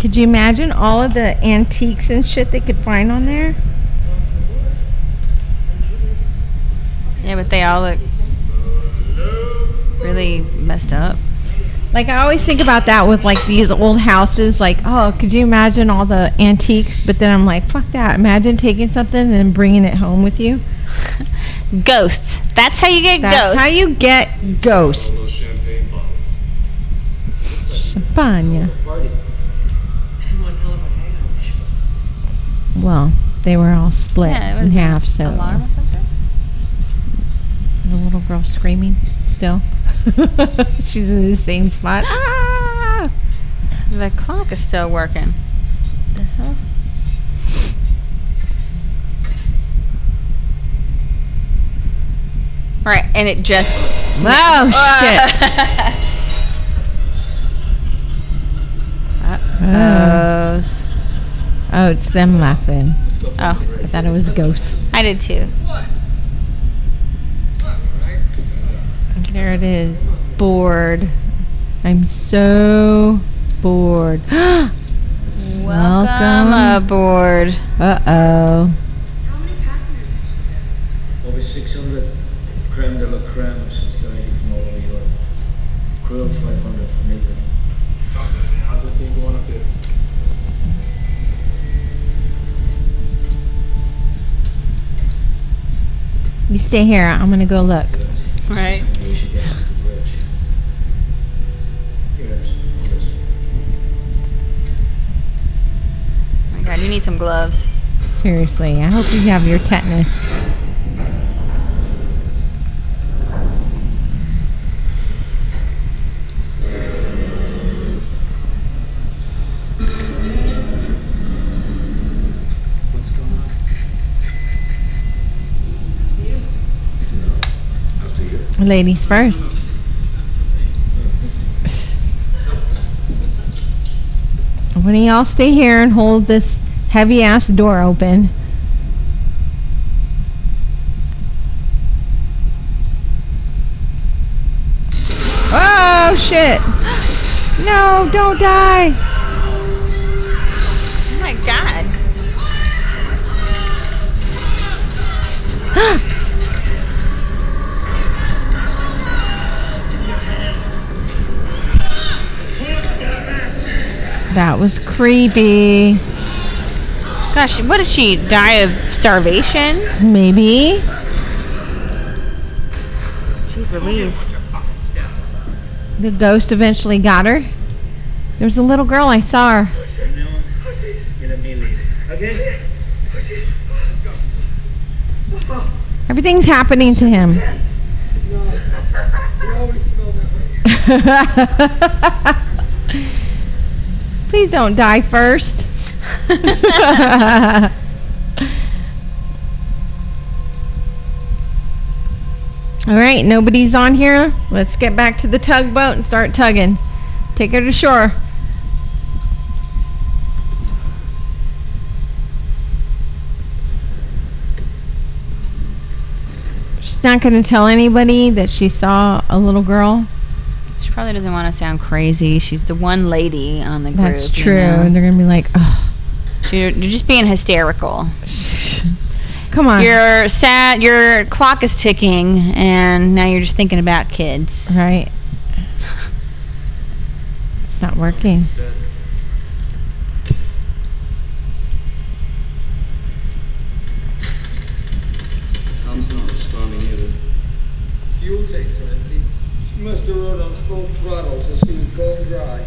Could you imagine all of the antiques and shit they could find on there? Yeah, but they all look really messed up. Like I always think about that with like these old houses. Like, oh, could you imagine all the antiques? But then I'm like, fuck that. Imagine taking something and bringing it home with you. Ghosts. That's how you get ghosts. That's ghosts. how you get ghosts. Those champagne. Champagne. Party. One hell of a hangout. Well, they were all split yeah, it in half. So alarm or something. Uh, the little girl screaming still. She's in the same spot. Ah! The clock is still working. Uh-huh. Right, and it just. Oh shit! Uh, Oh, it's them laughing. oh, I thought it was ghosts. I did too. There it is. Bored. I'm so bored. Welcome, Welcome. aboard. Uh oh. Over 600 creme de la creme of society from all over Europe. Crew of 500 from England. How's that thing going up there? You stay here. I'm gonna go look. Right. God, you need some gloves. Seriously, I hope you have your tetanus. Ladies first. Why don't y'all stay here and hold this heavy ass door open? Oh shit! No, don't die! Oh my god. That was creepy. Gosh, what did she die of starvation? Maybe. Jeez Louise. The ghost eventually got her. There was a little girl, I saw her. Get me leave. Okay? Everything's happening to him. You always smell that way. Please don't die first. All right, nobody's on here. Let's get back to the tugboat and start tugging. Take her to shore. She's not going to tell anybody that she saw a little girl. She probably doesn't want to sound crazy. She's the one lady on the group. That's you true. know? And they're going to be like, oh, She- You're just being hysterical. come on. You're sad. Your clock is ticking, and now you're just thinking about kids. Right. It's not working. Tom's not responding either. Fuel tanks are empty. She must have rode on full throttle till she was gone.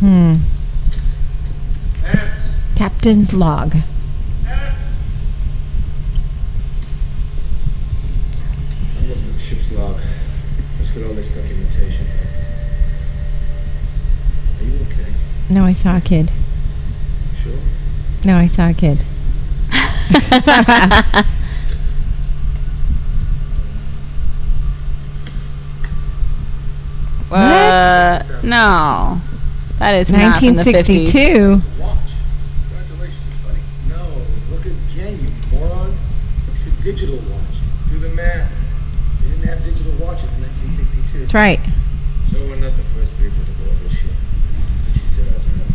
Hmm. Abs. Captain's log. Abs. I'm looking at the ship's log. Let's get all this documentation. Are you okay? No, I saw a kid. Sure? No, I saw a kid. What? Uh, no. That is not from the 50s. 1962. Watch. Congratulations, buddy. No, look again, you moron. It's a digital watch. Do the math. They didn't have digital watches in 1962. That's right. So we're not the first people to board this ship. She said us not.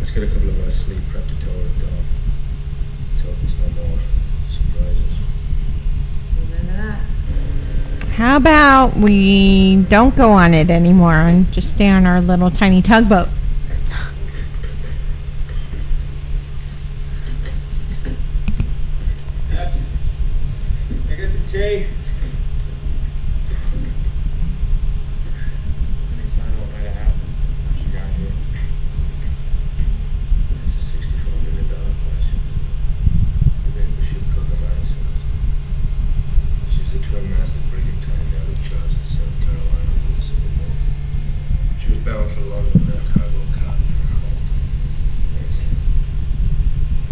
Let's get a couple of hours sleep, prep to tow her dog. Let's hope there's no more surprises. Amen to that. How about we don't go on it anymore and just stay on our little tiny tugboat? I got some tea. Any sign of what might have happened? She got here. It's a sixty-four million dollar question. We think we should cook her by ourselves. She was a twin master brigantine down in Charleston, South Carolina, in the Civil War. She was bound for London with that cargo of cotton in her hold.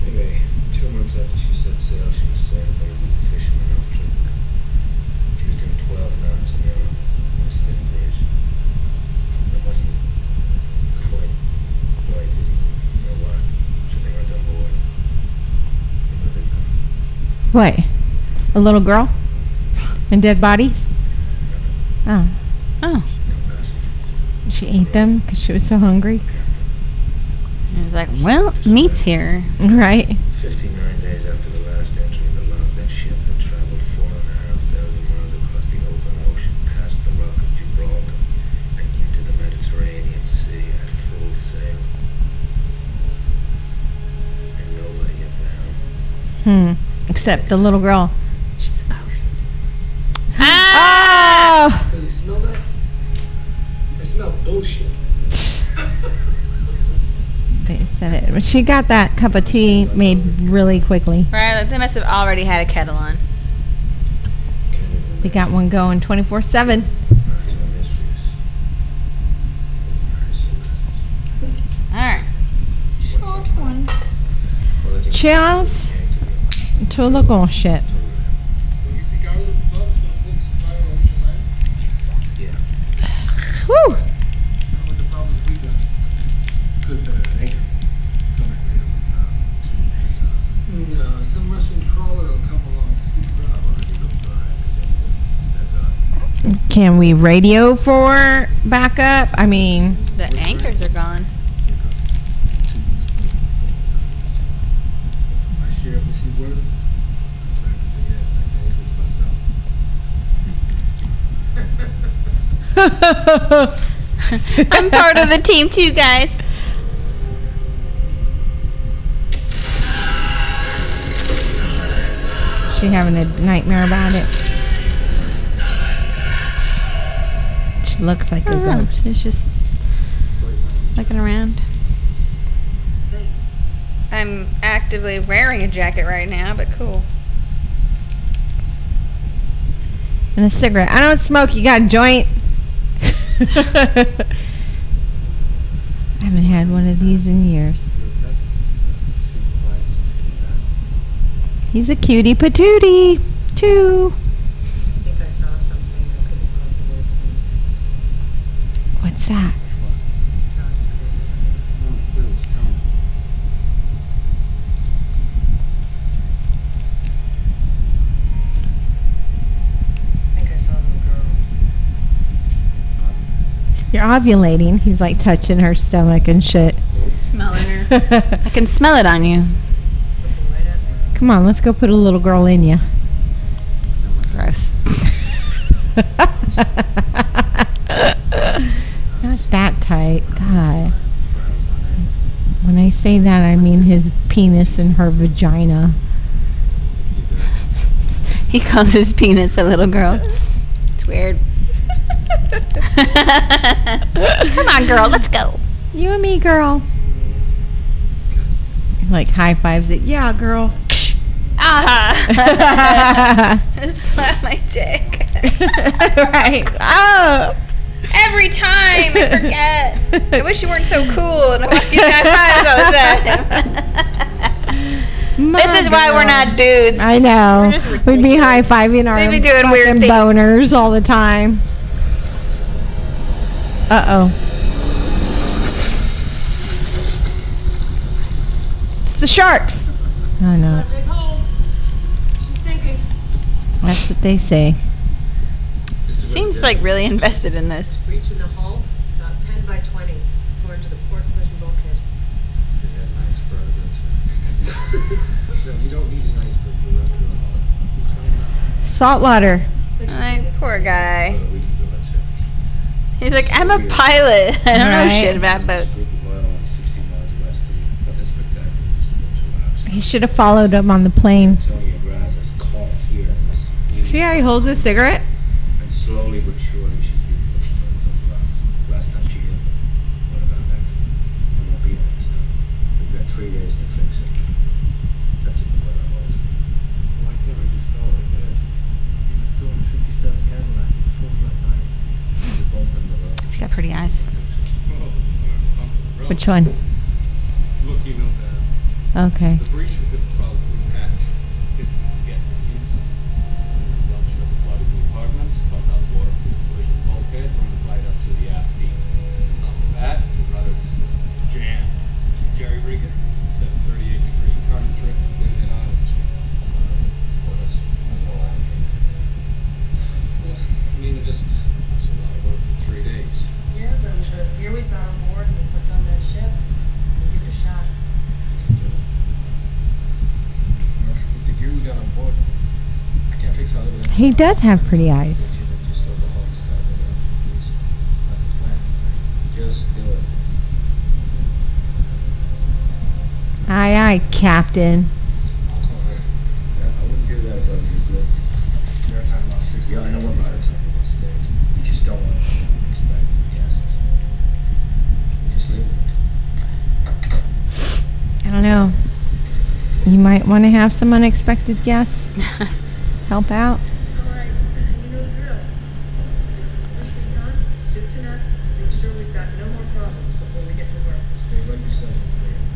Anyway, two months after she set sail, she was sighted by a group of fishermen off Trinidad. She was doing twelve knots an hour on a steady breeze. That wasn't quite right. You know why? So they went on board. You know they come. What? A little girl? And dead bodies? Oh. Oh. She ate them because she was so hungry? It was like, well, meat's here. Right. Fifty-nine days after the last entry in the log, that ship had traveled four and a half thousand miles across the open ocean, past the Rock of Gibraltar, and into the Mediterranean Sea at full sail. And nobody had found. Hmm. Except the little girl. She's a ghost. Ah! Ah! Oh! Hey, you smell that? I smell bullshit. They said it. But She got that cup of tea made really quickly. Right, like they must have already had a kettle on. They got one going 24 7. imagine the mysteries. Alright. Short one. Well, I think- Cheers to the girl shit. Well, you think our little bug's gonna book some fire on ocean land? Yeah. Woo! I know what the problems we got. Could set it an anchor. Come back later. No, some Russian trawler will come along, scoop it up. Already looked alright. That, uh, Can we radio for backup? I mean, The anchors are gone. My share of what she's worth. Practically, yes, I can myself. I'm part of the team too, guys. she having a nightmare about it. She looks like a Oh, ghost. she's just looking around. I'm actively wearing a jacket right now, but cool. And a cigarette. I don't smoke. You got a joint? I haven't had one of these in years. He's a cutie patootie, too. I think I saw something I couldn't possibly have seen. What's that? No, it's crazy. It's I think I saw a little girl. You're ovulating. He's like touching her stomach and shit. Smelling her. I can smell it on you. looking right at me. Come on, let's go put a little girl in you. Gross. Not that tight. God. When I say that, I mean his penis and her vagina. He calls his penis a little girl. It's weird. Come on, girl, let's go. You and me, girl. Like high fives it. Yeah, girl. Ah! Just slap my dick. right. Oh. Every time I forget. I wish you weren't so cool and I want to give you high fives all the time. This is why we're not dudes. I know. We're just We'd be high fiving our We'd be doing weird things. boners all the time. Uh oh. It's the sharks. I no. Big hole. She's sinking. That's what they say. Seems like really invested in this. Breach in the hull, about 10 by 20, according to the port collision bulkhead. No, you don't need an iceberg to run through a hull. Saltwater. Like, poor guy. He's like, I'm a pilot. I don't know Right. shit about boats. Group of oil on 60 miles west of nothing spectacular, just a bunch of rocks. He should have followed him on the plane. Antonia Graza caught here in this See how he holds his cigarette? And slowly but surely she's being pushed towards those rocks. Last time she hit them. What about next? It won't be next time. We've got three days to fix it. That's if the weather holds. Why can't we just tell it like it is? Even a 257 Cadillac, full flat tire. The bump in the road. He's got pretty eyes. Which one? Look, you know, the, Okay. the we could probably patch if we could get to the inside. Don't shut the flooded compartments, pump out water through the collision bulkhead, run it right up to the aft beam. On top of that, the rudder's jammed. Jerry rig it, set a 38 degree current trip, clean it out. What else? I know I can. Well, I mean, it just, that's a lot of work in three days. Yeah, but with the gear we've got on board and what's on that ship, we'll give it a shot. With the gear we got on board, I can't fix all of it. He does have pretty eyes. Just overhaul the stuff and then use. That's the plan. Just do it. Aye, aye, Captain. Yeah, I wouldn't do that if I was your good. They're talking about six. Yeah, I know about it. Mistakes. You just don't want to expect Aye, Just leave it. I don't know. You might want to have some unexpected guests help out. All right, you know the drill. First thing done, soup to nuts, make sure we've got no more problems before we get to work. Stay right beside me.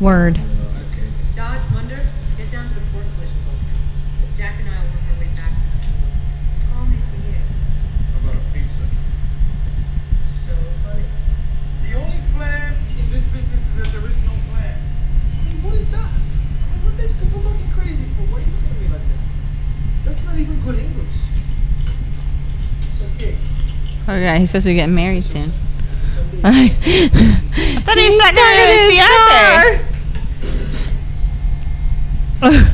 Word. You know, okay? Dodge, Munder, get down to the port collision bulkhead. Jack and I will work our way back. Call me if you need it. How about a pizza? So funny. The only plan in this business is that there is no plan. I mean, what is that? I mean, what are these people looking crazy for? Why are you looking at me like that? That's not even good English. It's okay. Oh yeah, he's supposed to be getting married soon. I thought he was talking to his fiance. I,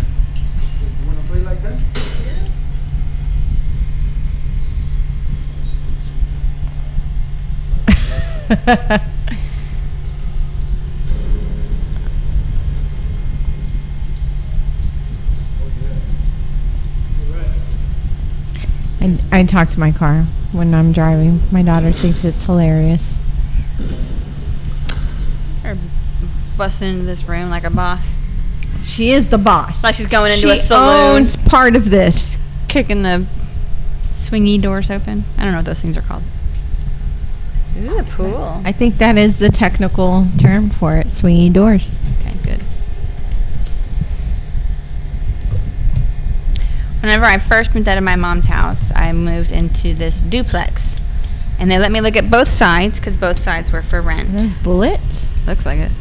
I talk to my car when I'm driving. My daughter thinks it's hilarious. Or busting into this room like a boss. She is the boss. Like she's going into she a saloon, owns part of this. kicking the swingy doors open. I don't know what those things are called. Ooh, a pool. I think that is the technical term for it. Swingy doors. Okay, good. Whenever I first moved out of my mom's house, I moved into this duplex. And they let me look at both sides because both sides were for rent. Those bullets. Looks like it.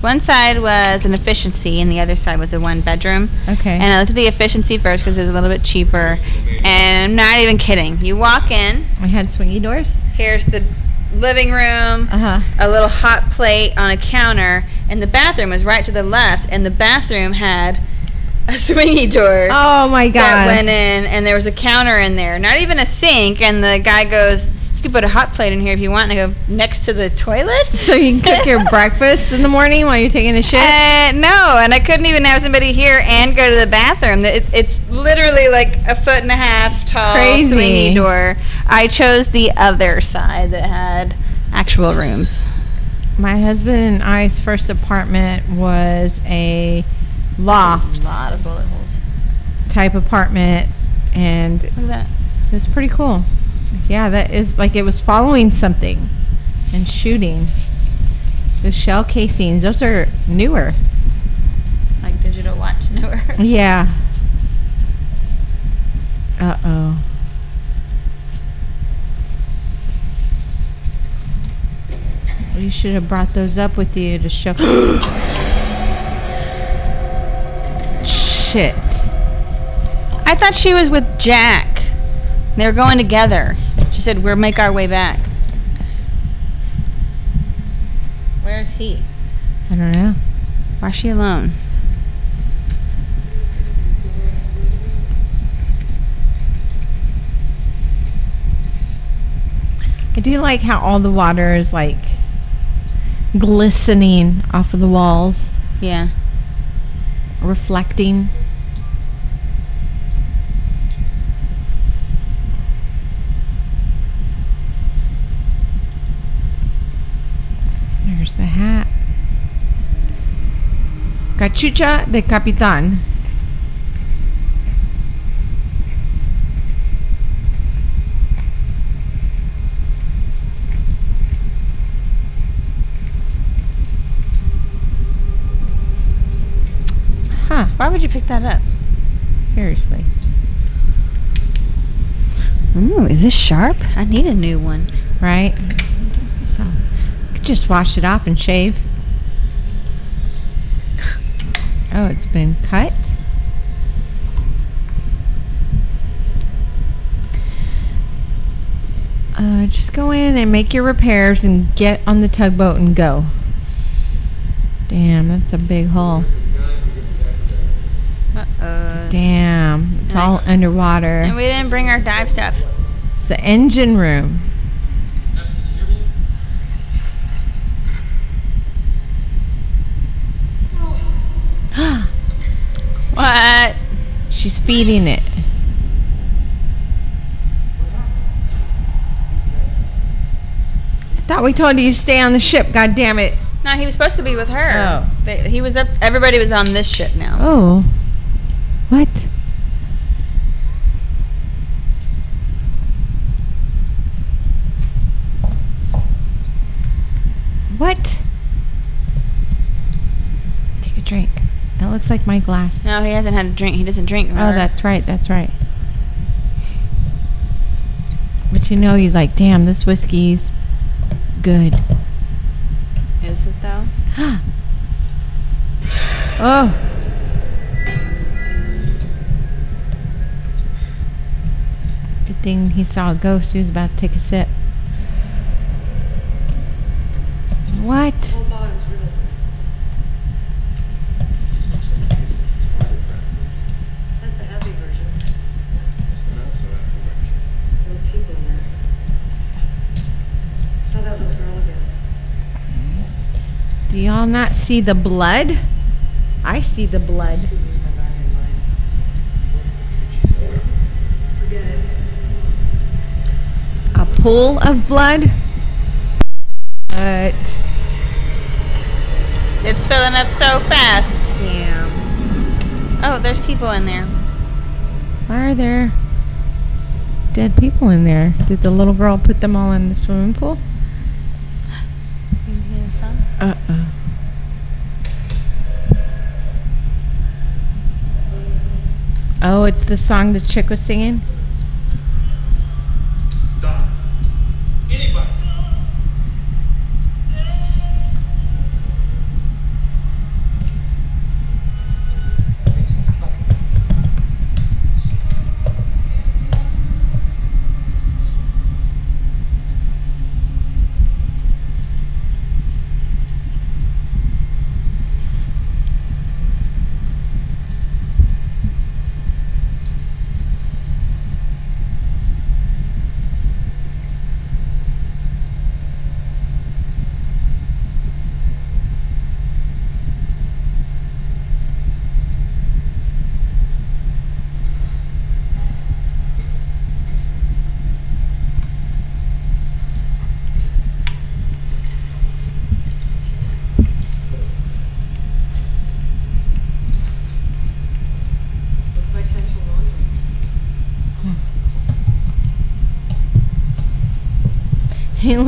One side was an efficiency, and the other side was a one bedroom. Okay. And I looked at the efficiency first because it was a little bit cheaper. And I'm not even kidding. You walk in, I had swingy doors. here's the living room, Uh huh. a little hot plate on a counter, and the bathroom was right to the left, and the bathroom had a swingy door Oh my god! that went in, and there was a counter in there, not even a sink. And the guy goes, "You could put a hot plate in here if you want." And go, "Next to the toilet." so you can cook your breakfast in the morning while you're taking a shit. Uh, no, and I couldn't even have somebody here and go to the bathroom. It, it's literally like a foot and a half tall Crazy. swingy door. I chose the other side that had actual rooms. My husband and I's first apartment was a loft A lot of bullet holes. type apartment, and Look at that. it was pretty cool. Yeah, that is like it was following something and shooting. The shell casings, those are newer. Like digital watch newer. Yeah. Uh oh. You should have brought those up with you to show. Shit. I thought she was with Jack. They were going together. She said, "We'll make our way back." Where's he? I don't know. Why is she alone? I do like how all the water is like glistening off of the walls, Yeah. reflecting. There's the hat. Cachucha de Capitán. Huh, Why would you pick that up? seriously. Ooh, is this sharp? I need a new one. right? So, you could just wash it off and shave. Oh, it's been cut. Uh, just go in and make your repairs and get on the tugboat and go. Damn, that's a big hole. Uh oh. Damn, it's all underwater. And we didn't bring our dive stuff. It's the engine room. What? She's feeding it. I thought we told you to stay on the ship. God damn it! No, he was supposed to be with her. Oh. They, he was up. Everybody was on this ship now. Oh, what? What? Take a drink. That looks like my glass. No, he hasn't had a drink. He doesn't drink. Oh, that's right. That's right. But you know, he's like, damn, this whiskey's good. Is it though? oh. Good thing he saw a ghost. He was about to take a sip. What? Whole bottom's really That's the happy version. There were people in there. I saw that little girl again. Do y'all not see the blood? I see the blood. Lose my goddamn mind. Forget it. A pool of blood? But It's filling up so fast. damn. Oh, there's people in there. Why are there dead people in there? Did the little girl put them all in the swimming pool? You can hear some. Uh uh Oh, it's the song the chick was singing?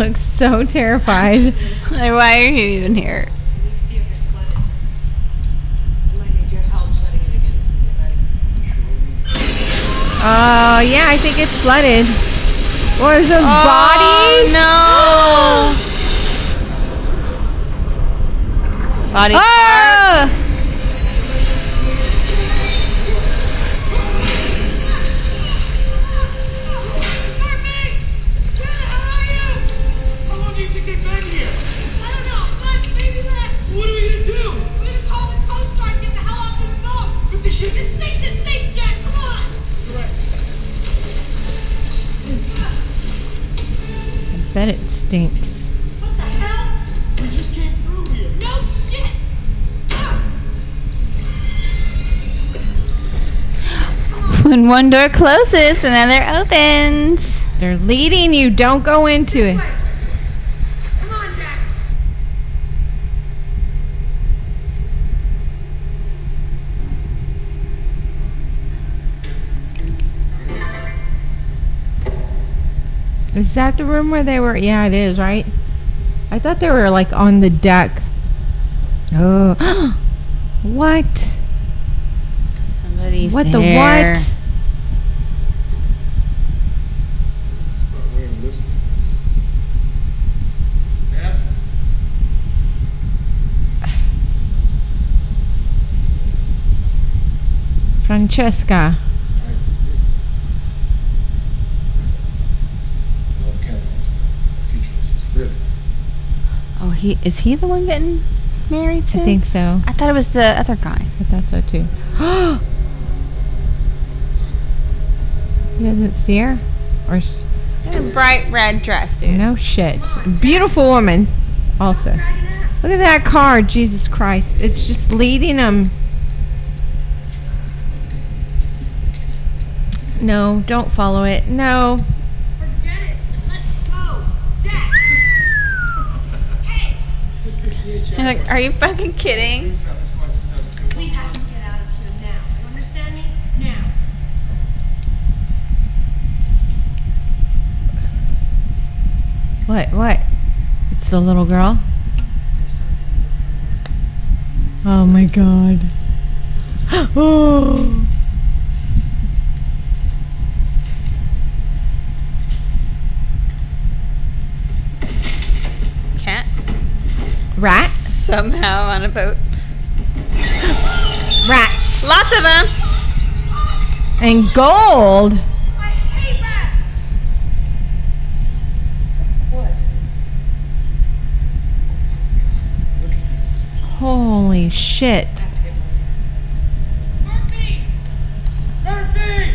He looks so terrified. Like, why are you even here? see if it's flooded. I might need your help shutting it again as soon as I Oh, yeah, I think it's flooded. What is those bodies? Oh, no. Body Ah! How stinks. What the hell? We just came through here. No shit. When one door closes, another opens. They're leading you. Don't go into it. Is that the room where they were? Yeah, it is, right? I thought they were like on the deck. Oh. what? Somebody's what the what? Start wearing lipstick. Babs? Francesca. Love Kennedy. Future is brilliant. Oh, he is he the one getting married I think so. I thought it was the other guy. I thought so too. he doesn't see her? Or s- a bright red dress, dude. no shit. Beautiful woman also. Look at that car, Jesus Christ. It's just leading them. No, don't follow it. No. Forget it. Let's go. Jack. hey, He's like, are you fucking kidding? we have to get out of here now. You understand me? Now. What? What? It's the little girl? Oh my god. oh. Cat Rats? Somehow on a boat. Rats. Lots of them. And gold. I hate rats. Holy shit. Murphy. Murphy!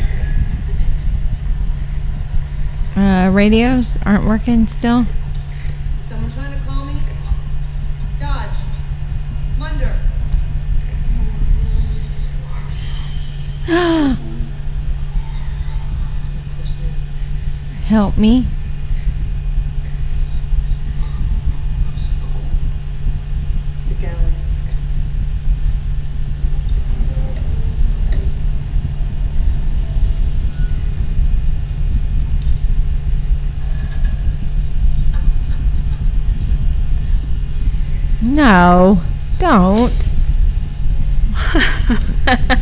Uh, radios aren't working still? Someone trying to call me? Dodge. Munder. Help me. No, don't.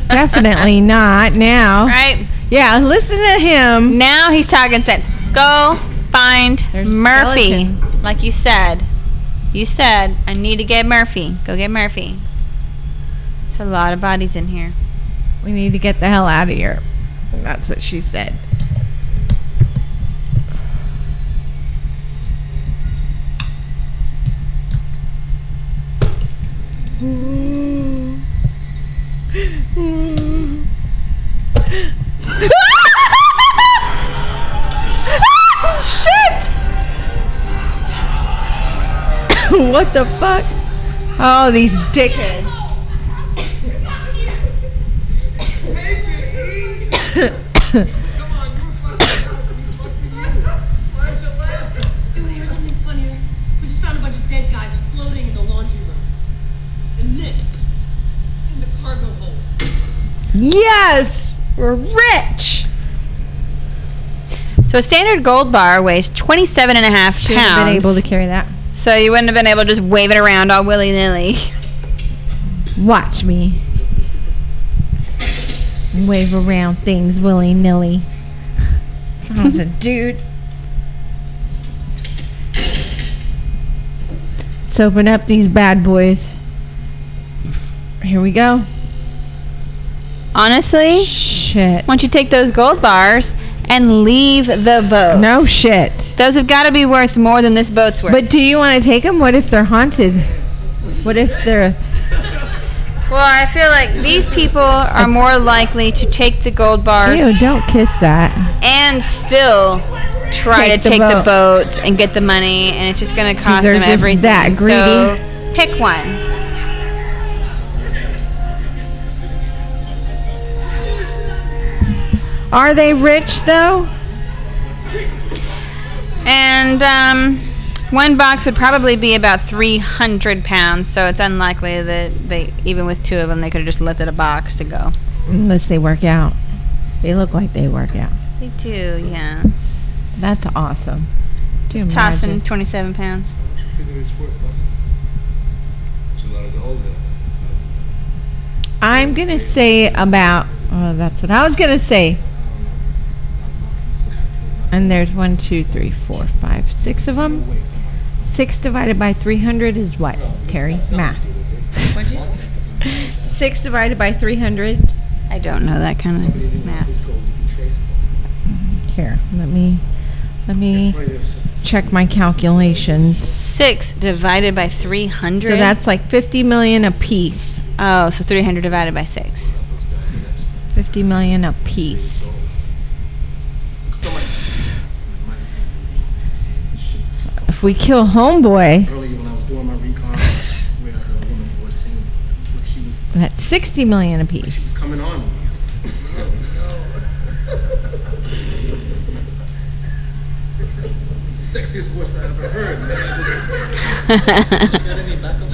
Definitely not now. Right? Yeah, listen to him. Now he's talking sense. Go find There's Murphy. skeleton. Like you said. You said, I need to get Murphy. Go get Murphy. There's a lot of bodies in here. We need to get the hell out of here. That's what she said. What the fuck? Oh, these dickheads. Come on, you were fucking fucking you. Why aren't you laughing? Dude, here's something funnier. We just found a bunch of dead guys floating in the laundry room. And this. In the cargo hold. Yes! We're rich! So a standard gold bar weighs 27 and a half She pounds. have been able to carry that. So you wouldn't have been able to just wave it around all willy nilly. Watch me. Wave around things willy nilly. If I was a dude. Let's open up these bad boys. Here we go. Honestly, Shit. why don't you take those gold bars and leave the boat? No shit. Those have got to be worth more than this boat's worth. But do you want to take them? What if they're haunted? What if they're. well, I feel like these people are more likely to take the gold bars Ew, don't kiss that. and still try Take to take the boat. boat and get the money, and it's just going to cost them everything. that greedy. So pick one. Are they rich though? And um, one box would probably be about 300 pounds, so it's unlikely that they, even with two of them, they could have just lifted a box to go. Unless they work out. They look like they work out. They do, yes. That's awesome. Do Just tossing 27 pounds. you figure it's worth, huh? It's a lot of gold there. I'm gonna say about. Oh, that's what I was gonna say. And there's one, two, three, four, five, six of them. Six divided by 300 is what, Terry? Math. Six divided by 300. I don't know that kind of math. This gold would be traceable. Here, let me let me Right there, sir. check my calculations. Six divided by 300. So that's like 50 million a piece. oh, so 300 divided by six. 50 million a If we kill homeboy, Earlier when I was doing my recon, where a woman was saying, look, she was, that's 60 million a she piece. was coming on me. Sexiest voice I ever heard, man. Got any backup?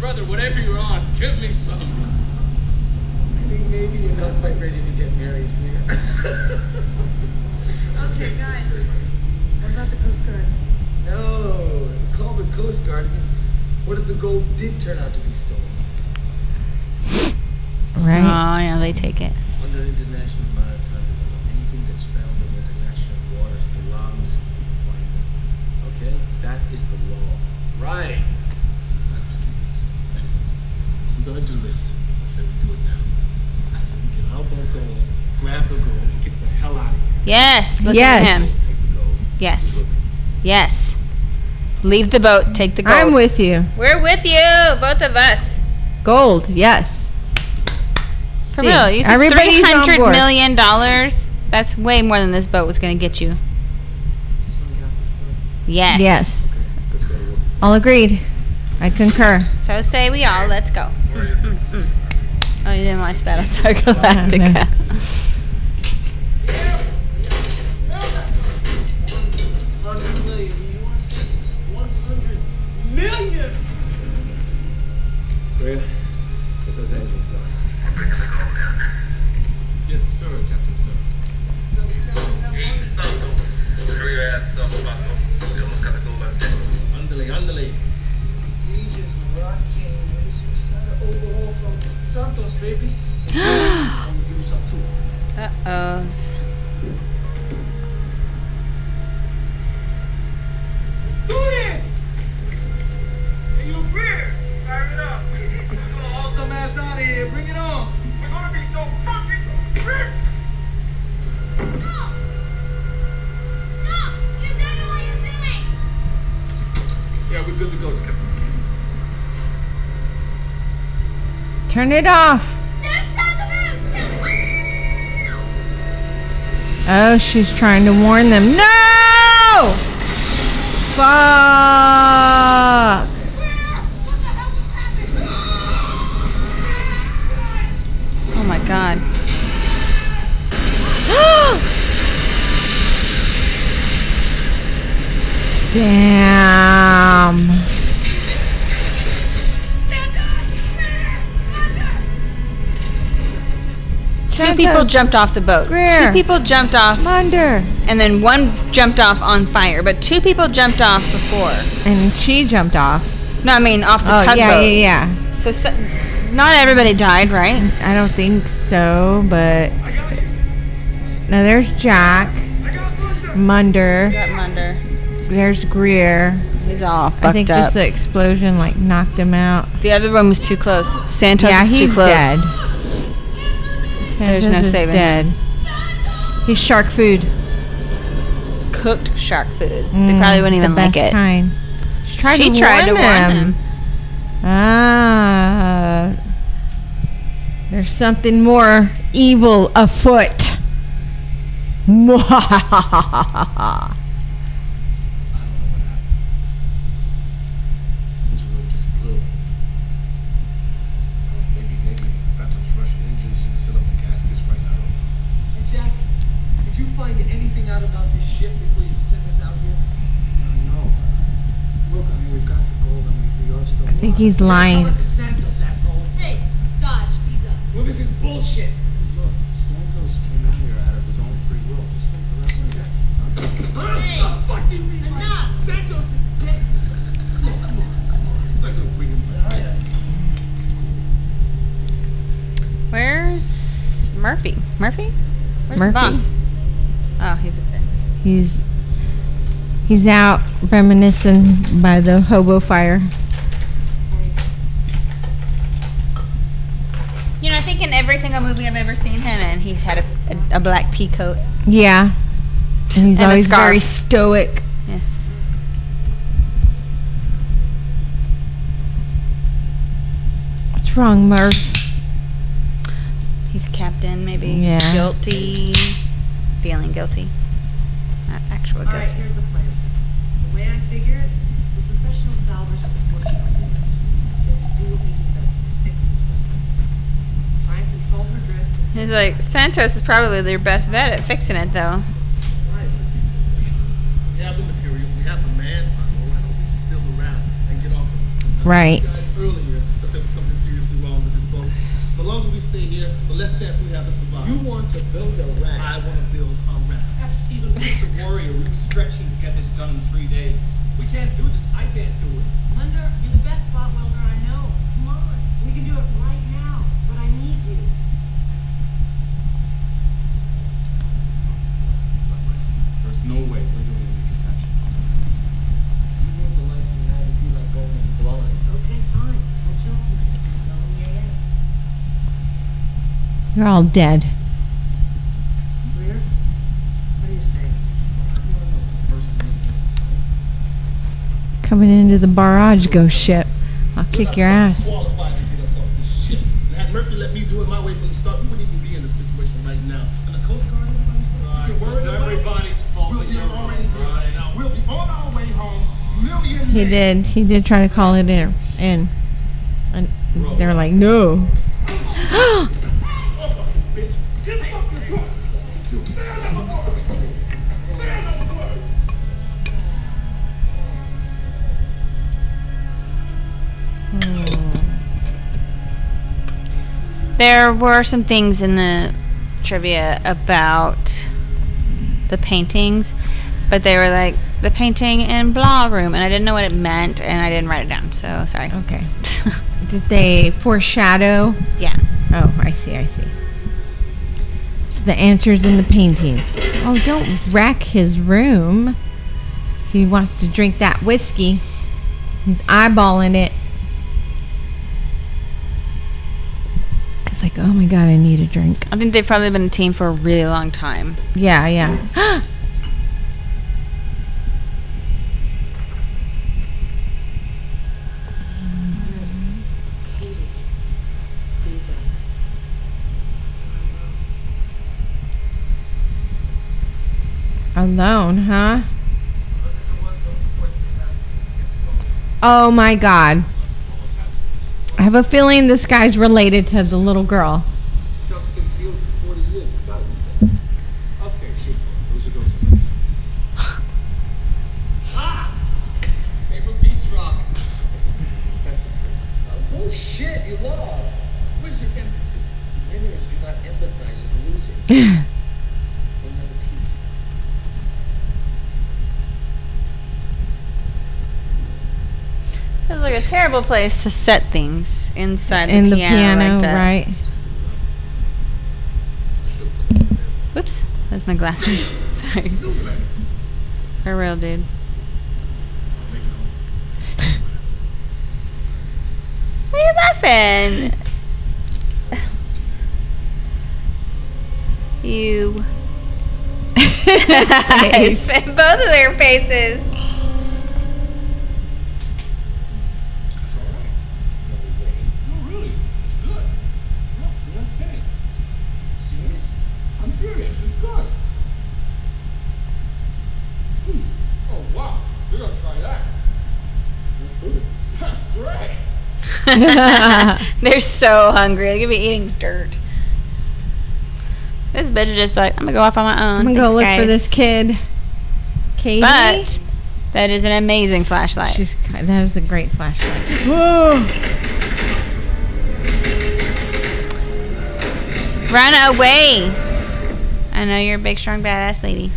Brother, whatever you're on, give me some. I think maybe you're not quite ready to get married here. Okay, guys. What about the Coast Guard? No, call the Coast Guard. What if the gold did turn out to be stolen? Right? Oh, yeah, they take it. Under international maritime law, anything that's found in international waters belongs to the finder. Okay? That is the law. Right. I We're gonna do this. I said we do it now. I said we get our boat gold, grab the gold, and get the hell out of here. Yes, listen Yes. to him. Take the gold. Yes. Yes. Leave the boat, take the gold. I'm with you. We're with you, both of us. Gold, yes. For See, real, you said everybody's three on board. million dollars. That's way more than this boat was going to get you. Just wanna get off this boat. Yes. Yes. Okay, let's go to work. All agreed. I concur. So say we all. Let's go. Mm, mm, mm. Oh, you didn't watch Battlestar Galactica. Rhea, get those engines going. Yes, sir, Captain Sir. Andale, andale. Agents rocking. This is an overhaul from Santos, baby. I'm gonna give you some too. Uh oh. Do this! Hey, you beer! Fire it up! We're gonna haul some ass out of here. Bring it on! We're gonna be so fucking rich! Yeah, we're good to go, Skipper. Turn it off. Oh, she's trying to warn them. No! Fuck. Oh my God. Damn. Two people jumped off the boat. Greer. Two people jumped off, Munder. and then one jumped off on fire. But two people jumped off before. And she jumped off. No, I mean off the Oh, tugboat. yeah, yeah, yeah. So, so not everybody died, right? I don't think so, but. Now there's Jack. Munder. Got Munder. There's Greer. He's all fucked I think up. just the explosion like knocked him out. the other one was too close. Santos yeah, was he's too close. dead. There's no Santos is saving dead. him. He's shark food. Cooked shark food. they Mm, probably wouldn't even the like it. Kind. She tried She to tried warn to warn them. him. Ah, there's something more evil afoot. Mwahahaha. Things really just blew. Maybe, maybe Santos rushed engines and set up the gaskets right now. Hey, Jack, did you find anything out about this ship before you sent us out here? No. Look, I mean, we've got the gold and we, we are still I think he's lying. Tell it to Santos, asshole. Hey, Dodge, ease up. Well, this is bullshit. Look, Santos came out here out of his own free will, just like the rest of us. Hey, What the fuck do you mean? enough. Santos is dead. Look, come on, come on. It's not bring him back. Where's Murphy? Murphy? Where's Murphy. the boss? Oh, he's up there. He's he's out reminiscing by the hobo fire. Single movie I've ever seen him in, he's had a, a, a black pea coat. Yeah, and he's And a always scarf. very stoic. Yes. What's wrong, Murph? He's captain, maybe. Yeah. Guilty. Feeling guilty. Not actual All right, guilty. here's the plan. The way I figure it, He's like, Santos is probably their best bet at fixing it, though. Why is this We have the materials, we have the manpower. Why don't we just build around and get off of this? Right. guys earlier that there was something seriously wrong with this boat. The longer we stay here, the less chance we have to survive. You want to build a raft. I want to build a raft. Perhaps even with the warrior, we were stretching to get this done in three days. We can't do this. I can't do it. Munder, you're the best spot welder I know. Come on. We can do it right now, but I need you. There's no way we're doing any protection. You want the lights we have, it'd be like going in blind. Okay, fine. We'll show it to you. Tell them yeah, yeah. You're all dead. Greer, what do you say? Coming into the barrage ghost ship. I'll kick your ass. He did. He did try to call it in. in. And they were like, no. Bitch. Get the fuck in truck. Stay out of my car. Stay out of my car. There were some things in the trivia about the paintings, but they were like the painting in blah room, and I didn't know what it meant, and I didn't write it down. So sorry. Okay. Did they foreshadow? yeah. Oh, I see. I see. So the answers in the paintings. Oh, don't wreck his room. He wants to drink that whiskey. He's eyeballing it. It's like, oh my god, I need a drink. I think they've probably been a team for a really long time. Yeah, yeah. Alone, huh? Oh my god. I have a feeling this guy's related to the little girl. Stuff's been sealed for 40 years. It's gotta be safe. Okay, shoot. Those are those. ah! Paper beats rock. That's the truth. Bullshit, you lost. Where's your empathy? Winners do not empathize with Wouldn't have a teeth. Like a terrible place to set things inside In the the piano, piano, like right? Whoops, that's my glasses. Sorry. For real, dude. Why are you laughing? You. It's both of their faces. No, really. It's good. No, you're not kidding. Serious? I'm serious. It's good. Hmm. Oh, wow. You're gonna try that. That's good. Great. They're so hungry. They could be eating dirt. This bitch is just like, I'm gonna go off on my own. I'm gonna go Thanks, look for this kid. Katie. But that is an amazing flashlight. She's that is a great flashlight. Run away! I know you're a big, strong, badass lady.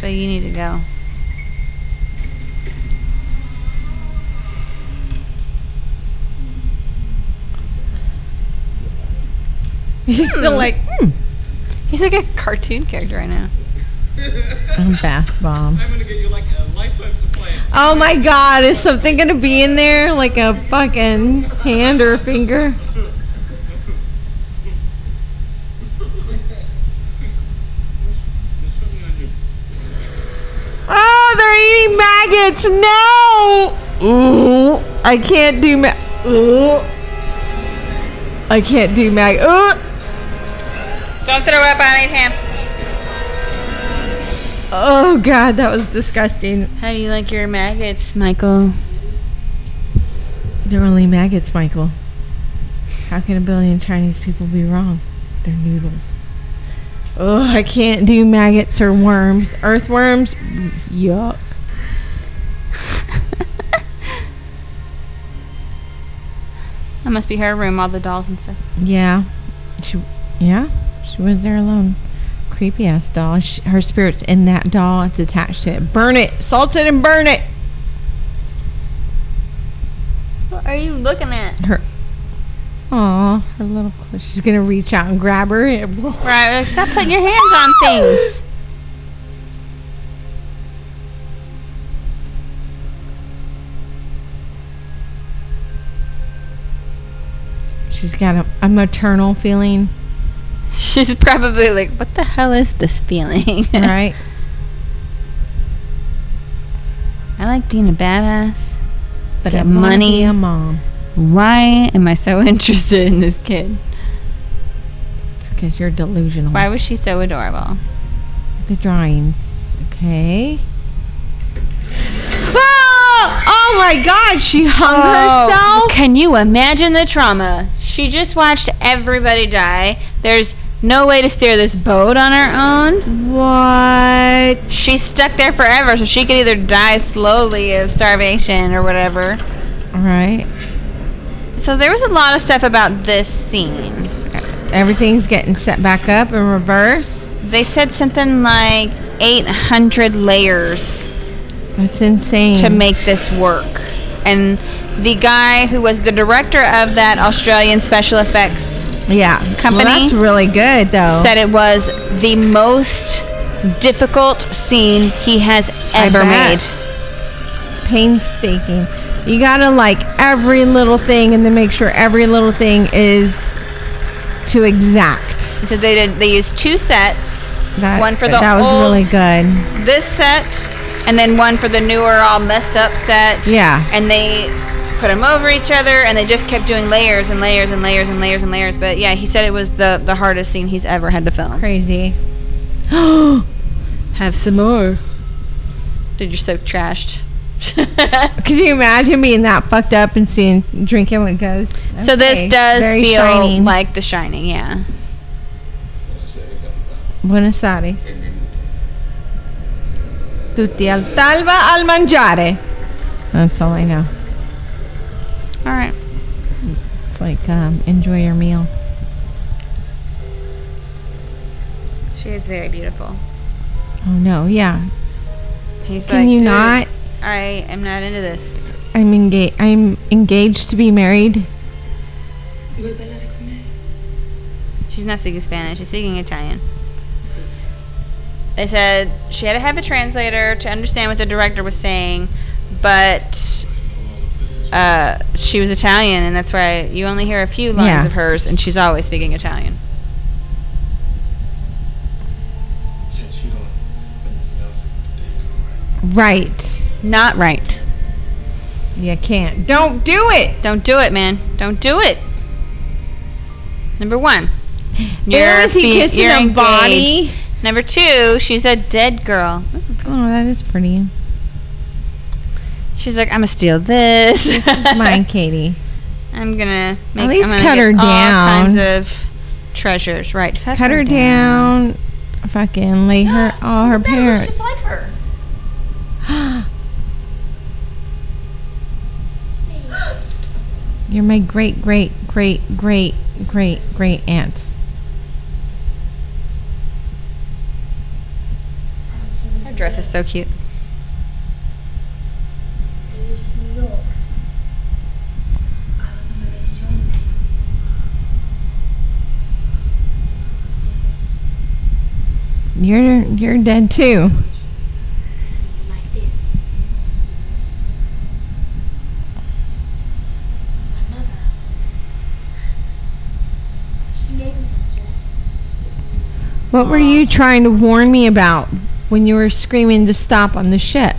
But you need to go. He's still like, hmm. He's like a cartoon character right now. a bath bomb. I'm gonna get you like a lifetime supply. of Oh my god, is something gonna be in there? Like a fucking hand or a finger? There's something on your Oh, they're eating maggots! No! Ooh, I can't do ma- Ooh. I can't do mag- Ooh. Don't throw up on it, him. Oh god, that was disgusting. How do you like your maggots, Michael? They're only maggots, Michael. How can a billion Chinese people be wrong? They're noodles. Oh, I can't do maggots or worms. Earthworms? Yuck. That must be her room, all the dolls and stuff. Yeah. She, yeah, she was there alone. Creepy ass doll. She, her spirit's in that doll. It's attached to it. Burn it. Salt it and burn it. What are you looking at? Her. Aw, her little. She's gonna reach out and grab her. Right, stop putting your hands on things. She's got a, a maternal feeling, She's probably like, what the hell is this feeling? right? I like being a badass. But Get money. a mom. Why am I so interested in this kid? It's because you're delusional. Why was she so adorable? the drawings. Okay. Oh, oh my God! She hung herself. Can you imagine the trauma? She just watched everybody die. There's no way to steer this boat on her own. What? She's stuck there forever, so she could either die slowly of starvation or whatever. All right. So there was a lot of stuff about this scene. Everything's getting set back up in reverse. They said something like 800 layers That's insane. to make this work. And the guy who was the director of that Australian special effects yeah, company Well, that's really good though. said it was the most difficult scene he has ever made. painstaking. You gotta like every little thing and then make sure every little thing is to exact. So they did. They used two sets. That, One for the that was old- really good. This set, and then one for the newer, all messed up set. Yeah. And they put them over each other, and they just kept doing layers and layers and layers and layers and layers. But yeah, he said it was the the hardest scene he's ever had to film. Crazy. Have some more. Dude, you're so trashed. Could you imagine being that fucked up and seeing drinking what goes? So this does very feel shining. like The Shining, yeah. Buenos Aires. Tutti al talba al mangiare. That's all I know. All right. It's like um, enjoy your meal. She is very beautiful. Oh no, yeah. He's Can like, you not? I am not into this. I'm engaged. I'm engaged to be married. Vuoi ballare con me? She's not speaking Spanish. She's speaking Italian. They said she had to have a translator to understand what the director was saying, but uh, she was Italian, and that's why you only hear a few lines Yeah. of hers, and she's always speaking Italian. Can't cheat on anything else with the date, girl, right? Right. Not right. You can't. Don't do it. Don't do it, man. Don't do it. Number one. Ew, is he fe- kissing you're a engaged. body? Number two, she's a dead girl. Oh, that is pretty. She's like, I'm gonna steal this. This is mine, Katie. I'm gonna make. least gonna cut her all down. kinds of treasures. Right. Cut, Cut her down. Fucking lay her all her parents. just like her. You're my great, great, great, great, great, great aunt. Her dress is so cute. Io just New York. I was on my way to join them. You're you're dead too. Like this. My mother. She made me this dress. What were you trying to warn me about when you were screaming to stop on the ship?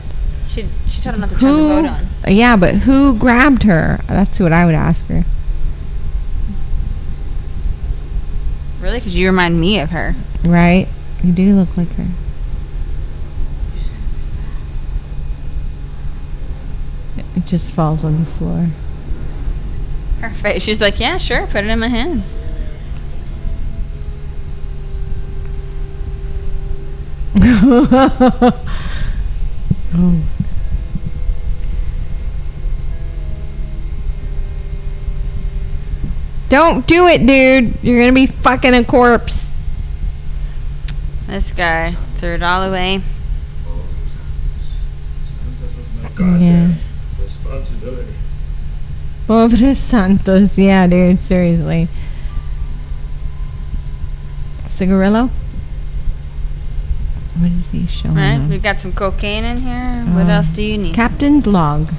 She she told him not to turn the boat on. Yeah, but who grabbed her? That's what I would ask her. Really? Because you remind me of her. Right? You do look like her. It just falls on the floor. Her face. She's like, yeah, sure. Put it in my hand. oh. Don't do it, dude. You're gonna be fucking a corpse. This guy threw it all away. Yeah. Responsibility. Pobre Santos. Yeah, dude. Seriously. Cigarillo? What is he showing? Right? We've got some cocaine in here. What Uh, else do you need? Captain's log. She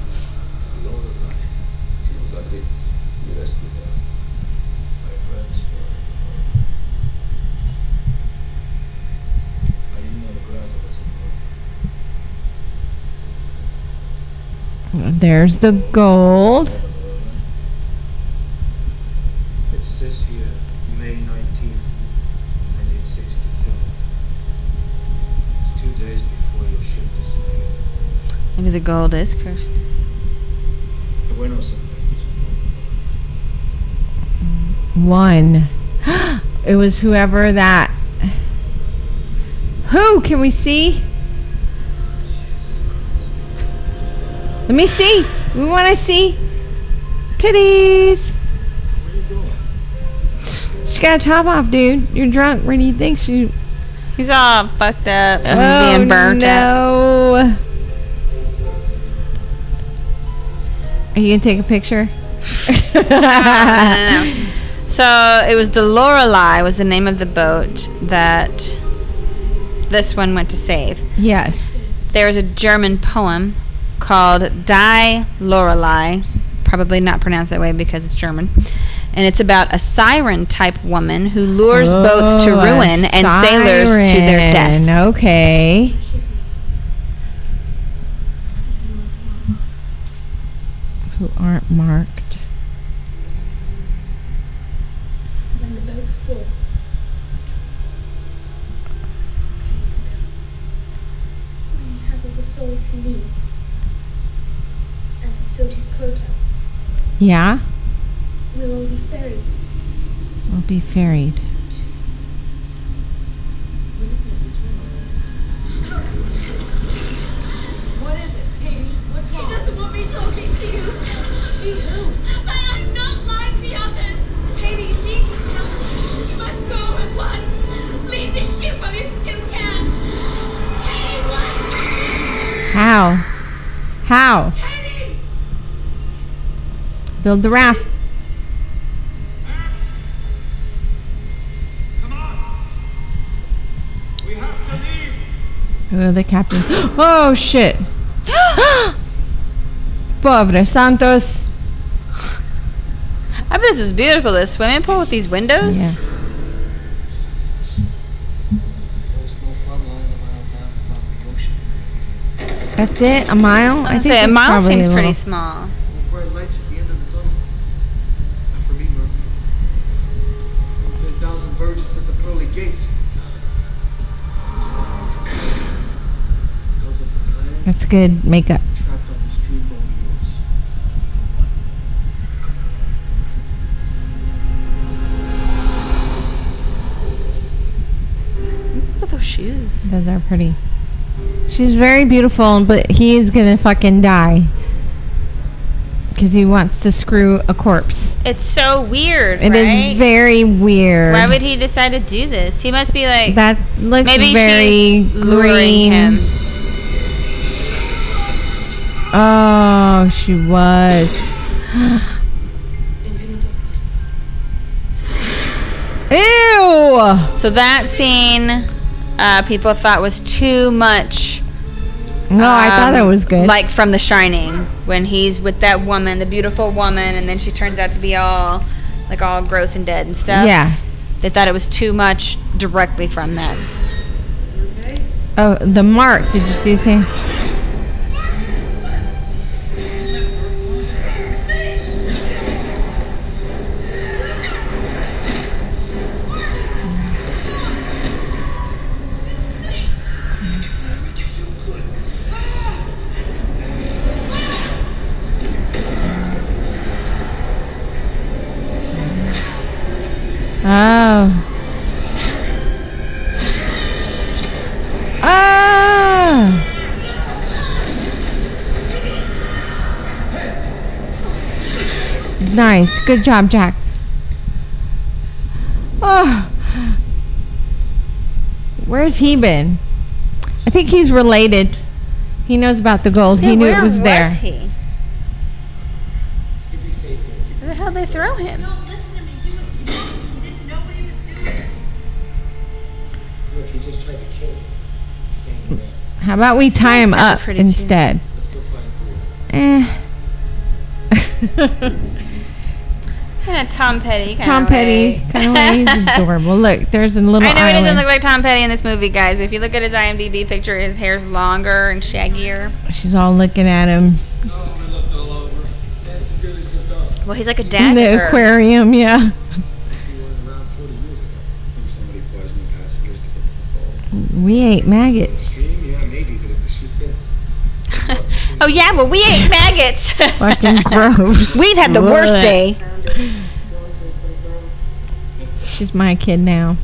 was like this. You rescued her. My friend's story. I didn't know the grass was There's the gold. It says here, May 19th, 1962. It's two days before your ship disappeared. Maybe the gold is cursed. Bueno, señores. One. it was whoever that. Who? Can we see? Let me see. We want to see. Titties. She got a top off, dude. You're drunk. Where do you think she? He's all fucked up from oh being burnt up. no. Are you gonna take a picture? no, no, no. So it was the Lorelei was the name of the boat that this one went to save. Yes. There was a German poem called Die Lorelei, probably not pronounced that way because it's German. And it's about a siren type woman who lures oh, boats to Oh, ruin and sailors to their siren. death. Okay. Who aren't marked. Yeah? We will be ferried. We'll be ferried. What is it? Katie? What's wrong? He doesn't want me talking to you. Who? I'm not like the others. Katie. You must go at once. Leave ship you still can. Katie. How? How? Have to leave. Oh, the captain. Oh, shit. Pobre Santos. I bet this is beautiful. This swimming pool with these windows. Yeah. There's no front line a mile down from the ocean. That's it? A mile? I say a mile seems pretty little- small. Good makeup. trapped on this dream boat of yours. Look at those shoes. Those are pretty. She's very beautiful, but he is gonna fucking die. Because he wants to screw a corpse. It's so weird, It is right? very weird. Why would he decide to do this? He must be like That looks maybe very she's luring green. him. Oh, she was. Ew! So that scene, uh, people thought was too much. No, I thought it um, was good. Like from The Shining, when he's with that woman, the beautiful woman, and then she turns out to be all, like all gross and dead and stuff. yeah. They thought it was too much directly from that. Oh, the mark. Did you see his hand? Oh. Ah! Nice. Good job, Jack. Oh. Where's he been? I think he's related. He knows about the gold. he knew it was there. he? You'll be. Where the hell they throw him? How about we tie him got the up pretty chin. instead? Let's go find Greer. Eh. Kind of Tom Petty. Kinda Tom Petty, kind of way. He's adorable. Look, there's a little I know he doesn't look like Tom Petty in this movie, guys, but if you look at his IMDb picture, his hair's longer and shaggier. She's all looking at him I looked all over. That's really just off. Well, he's like a dad. in dad the her. aquarium. Yeah. He wasn't around 40 years ago. think somebody poisoned the passengers to get the boat. We ate maggots. Stream, yeah, maybe, but if the shoe fits. Oh yeah, well we ate maggots. Fucking gross. We've had the worst Blech. day. Found it. Long place little girl. She's my kid now.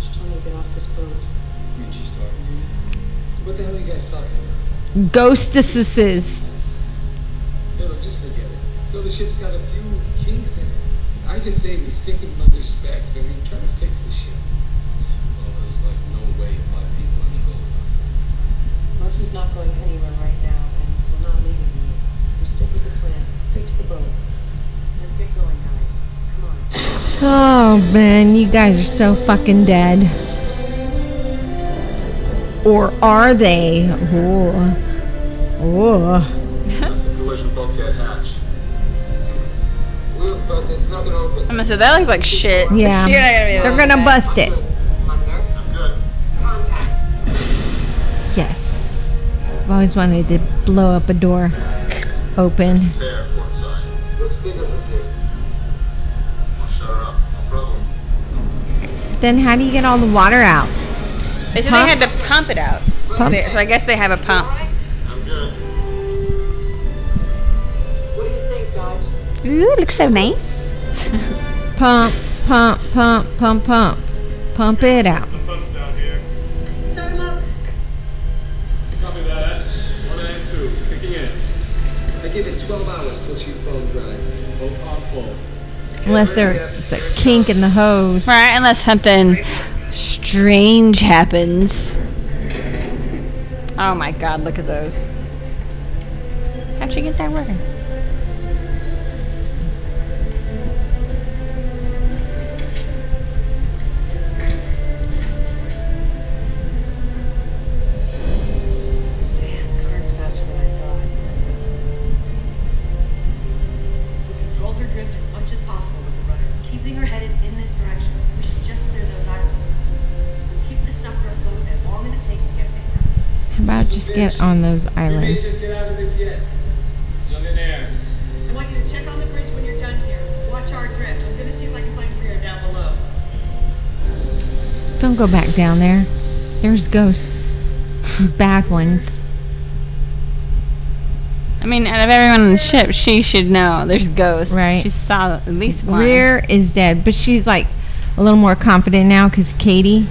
She's trying to get off this boat. And she's talking to you. What the hell are you guys talking about? Ghostesses. No, no, just forget it. So the ship's got a few kinks in it. I just say we stick them under specs and we try to fix the ship. Well, there's like no way five people in the building. Murphy's not going anywhere right now, and we're not leaving you. We stick with the plan. Fix the boat. Let's get going, guys. Come on. Oh man, you guys are so fucking dead. Or are they? Oh. Oh. That's the collision bulkhead hatch. Wheels. It's not gonna open. I'm gonna say that looks like shit. Yeah. Gonna They're to gonna that. bust it. Hunter, I'm good. contact. Yes. I've always wanted to blow up a door open. Then how do you get all the water out? They said Pump? they had to pump it out. Pump? They- So I guess they have a pump. I'm good. What do you think, Dodge? Ooh, looks so nice. Pump, pump, pump, pump, pump. Pump it out. The pumps down here. Start him up. Copy that. One and two. Kicking in. I give it 12 hours Unless there's a kink in the hose. Right, unless something strange happens. Oh my god, look at those. How'd you get that working? Get on those islands? just get out of this yet. Millionaires. I want you to check on the bridge when you're done here. Watch our drift. I'm gonna see if I can find Greer down below. Don't go back down there. There's ghosts. Bad ones. I mean, out of everyone on the ship, she should know there's ghosts. Right. She saw at least one. Rear is dead, but she's like a little more confident now because Katie.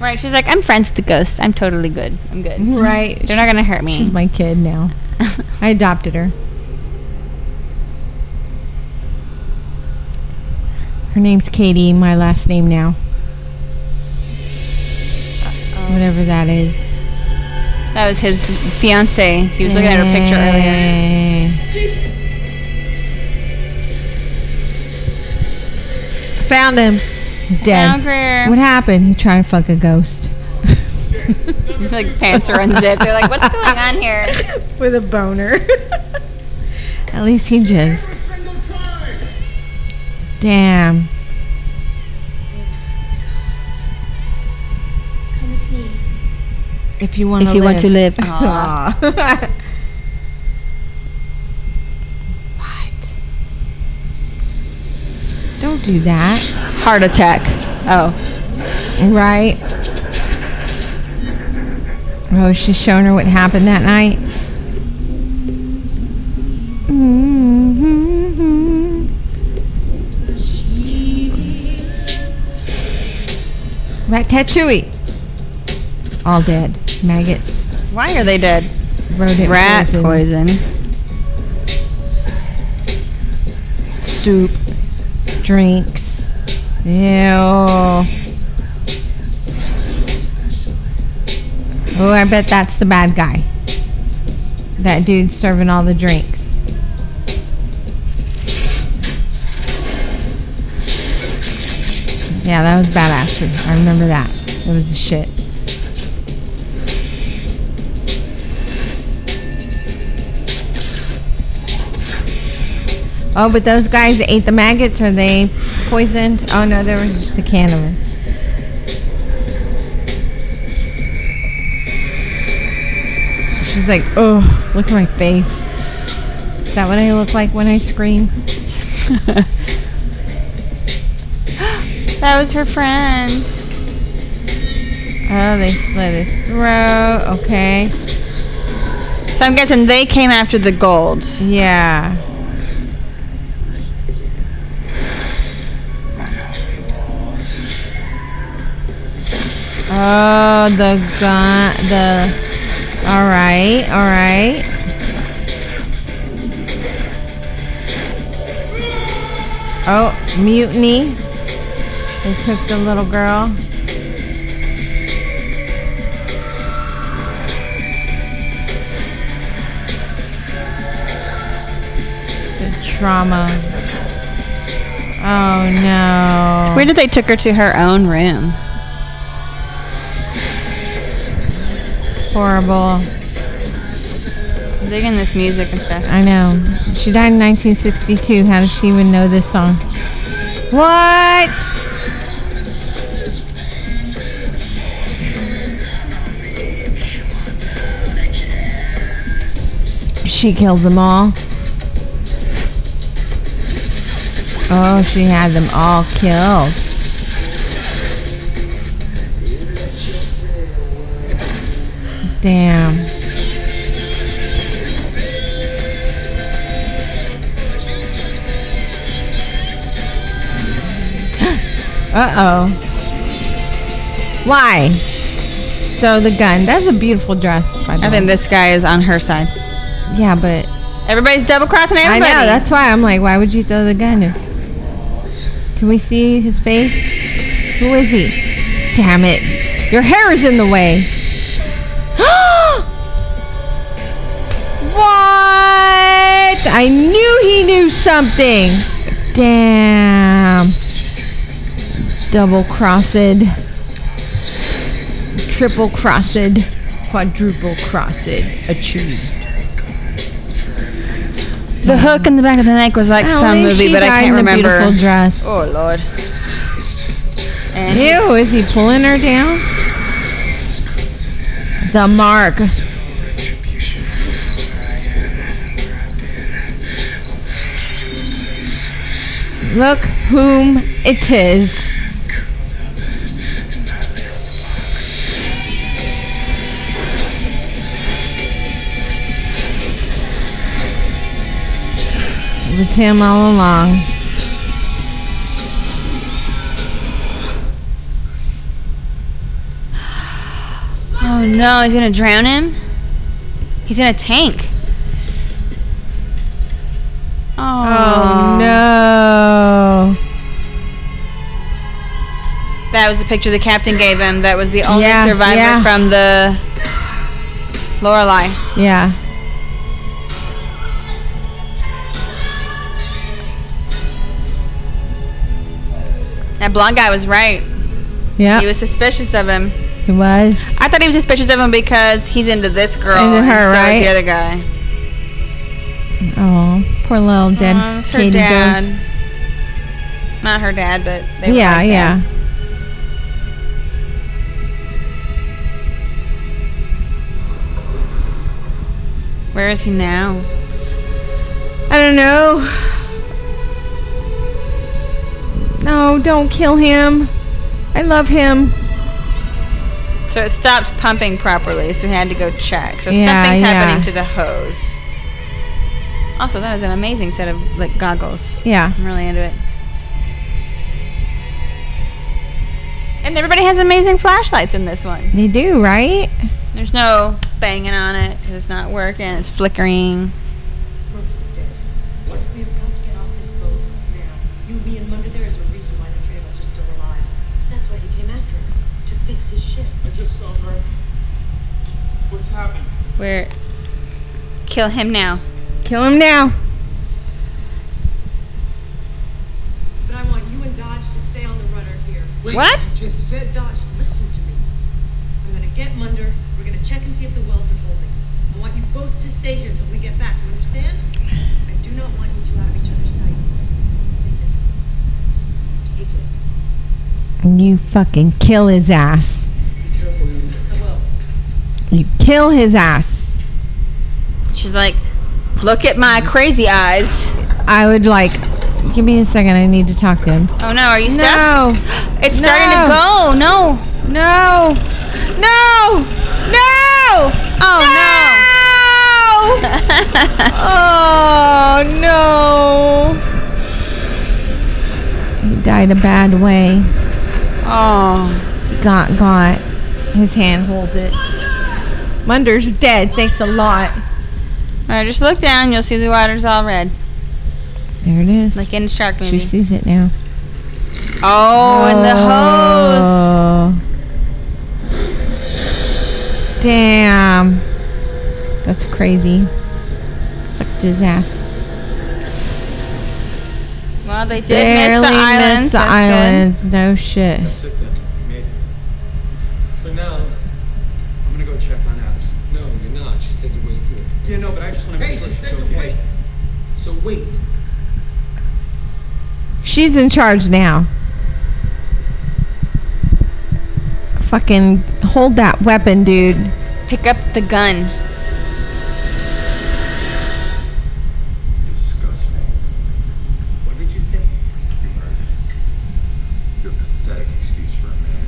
Right. She's like, I'm friends with the ghost. I'm totally good. I'm good. Right. They're not gonna hurt me. She's my kid now. I adopted her. Her name's Katie, my last name now. Whatever that is. that was his fiance. He was looking at her picture earlier. earlier. Found him. He's dead. Found Greer. What happened? He tried to fuck a ghost. His like pants are unzipped. They're like, what's going on here? With a boner. At least he just. Damn. Come with. If you want to live. If you live. want to live. Aw. what? Don't do that. Heart attack. Oh. Right. Oh, she's showing her what happened that night. Mm-hmm. Ratatouille. All dead. Maggots. Why are they dead? Rodent Rat poison. poison. Soup. Drinks. Ew. Oh, I bet that's the bad guy. That dude serving all the drinks. Yeah, that was badass. I remember that. It was the shit. Oh, but those guys that ate the maggots, are they poisoned? Oh no, there was just a can of them. She's like, oh, look at my face. Is that what I look like when I scream? That was her friend. Oh, they slit his throat. Okay. So I'm guessing they came after the gold. Yeah. Oh, the gun. The. All right. All right. Oh, mutiny. They took the little girl. The trauma. Oh no. Where did they took her to her own room? Horrible. I'm digging this music and stuff. I know. She died in 1962. How does she even know this song? What? She kills them all. Oh, she had them all killed. Damn. Uh oh. Why? So the gun. That's a beautiful dress, by the I way. think this guy is on her side. yeah, but Everybody's double crossing everybody. I know. That's why I'm like, why would you throw the gun? If, can we see his face? Who is he? Damn it! Your hair is in the way. what? I knew he knew something. Damn. Double crossed. Triple crossed. Quadruple crossed. Achieved. The hook in the back of the neck was like At some least movie, she but I died can't in a remember. beautiful dress. Oh lord. And Ew, is he pulling her down? The mark. Look whom it is. It was him all along. No, he's gonna drown him? He's in a tank. Oh, Oh no. That was the picture the captain gave him. That was the only Yeah, survivor yeah. from the Lorelei. Yeah. That blonde guy was right. Yeah. He was suspicious of him. He was. I thought he was suspicious of him because he's into this girl. Into and her, so right? the other guy. Oh, poor little uh, dead Oh, it's her dad. Not her dad, but they were Yeah, like yeah. that. Where is he now? I don't know. No, don't kill him. I love him. So it stopped pumping properly, so we had to go check. So Yeah, something's yeah. happening to the hose. Also, that is an amazing set of like goggles. Yeah. I'm really into it. And everybody has amazing flashlights in this one. They do, right? There's no banging on it 'cause it's not working. It's flickering. Happened? Where? Kill him now. Kill him now. But I want you and Dodge to stay on the rudder here. Wait, What? You just said Dodge, listen to me. I'm gonna get Munder. We're gonna check and see if the welds are holding. I want you both to stay here till we get back. You understand? I do not want you two out of each other's sight. Take this. Take it. And you fucking kill his ass. Be careful, you. I will. You kill his ass. She's like, look at my crazy eyes. I would like. Give me a second. I need to talk to him. Oh no, are you stuck? No. It's starting to go. No. No. No. No. Oh no. no. Oh no. He died a bad way. oh. He got got. His hand holds it. Munder's dead. Thanks a lot. All right, just look down. You'll see the water's all red, There it is. like in a shark movie. she sees it now. Oh, in the hose. Oh. Damn. That's crazy. Sucked his ass. Well, they did Barely miss the islands. missed the That's islands. No shit. That's it then. Made it. For now, I'm gonna go check on Epps. No, you're not. She said to wait here. Yeah, no, but I just wanna make Hey, sure she she's said to okay. wait. So wait. She's in charge now. Fucking hold that weapon, dude. Pick up the gun. Disgust. What did you say? You heard it. Pathetic excuse for a man.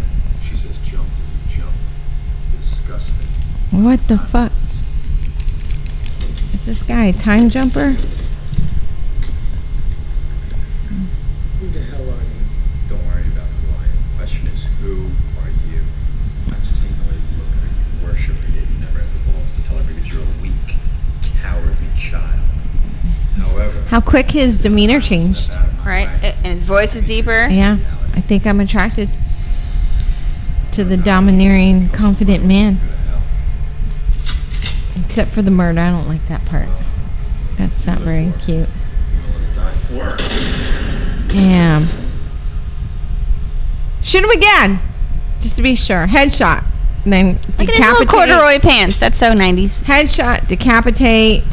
She says jump, you jump. Disgusting. What the fuck? Is this guy a time jumper? Who the hell are you? Don't worry about who I am. Question is, who are you? I've seen the way you look at her. You worship her, yet you never have the balls to tell her because you're a weak, cowardly child. However, How quick his demeanor changed. step out of my Right, way. A- and his voice is deeper. Yeah, I think I'm attracted to the domineering, confident man. Except for the murder. I don't like that part. That's not very cute. You want to die for? Damn. Shoot him again, just to be sure. Headshot, and then Look at his little decapitate. corduroy pants. That's so 90s. Headshot, decapitate.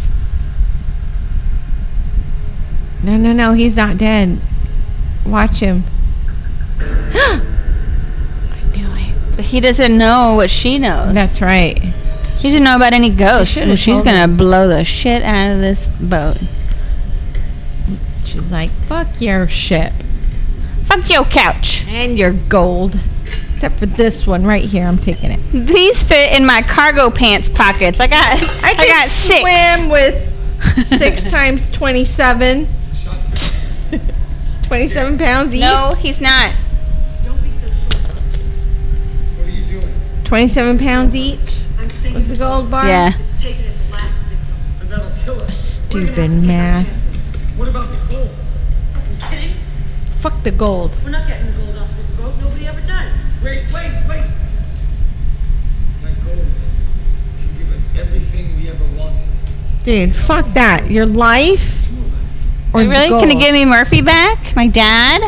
No, no, no, he's not dead. Watch him. I knew it. But he doesn't know what she knows. That's right. She doesn't know about any ghosts. should've she's gonna blow the shit out of this boat. She's like, fuck your ship Fuck your couch. and your gold. Except for this one right here, I'm taking it. These fit in my cargo pants pockets. I got I, I, got six. swim with six times 27. 27 pounds each. No, he's not. Don't be so sure. What are you doing? 27 pounds each. I'm Was the gold bar? Yeah. it's taken its last victim. And that'll kill us. We're gonna have to Stupid take our math. What about the gold? Are you kidding? Fuck the gold. We're not getting the gold off this boat. Nobody ever does. Wait, wait, wait. That gold can give us everything we ever wanted. Dude, fuck that. Your life Two of us. or You really the gonna give me Murphy back? My dad?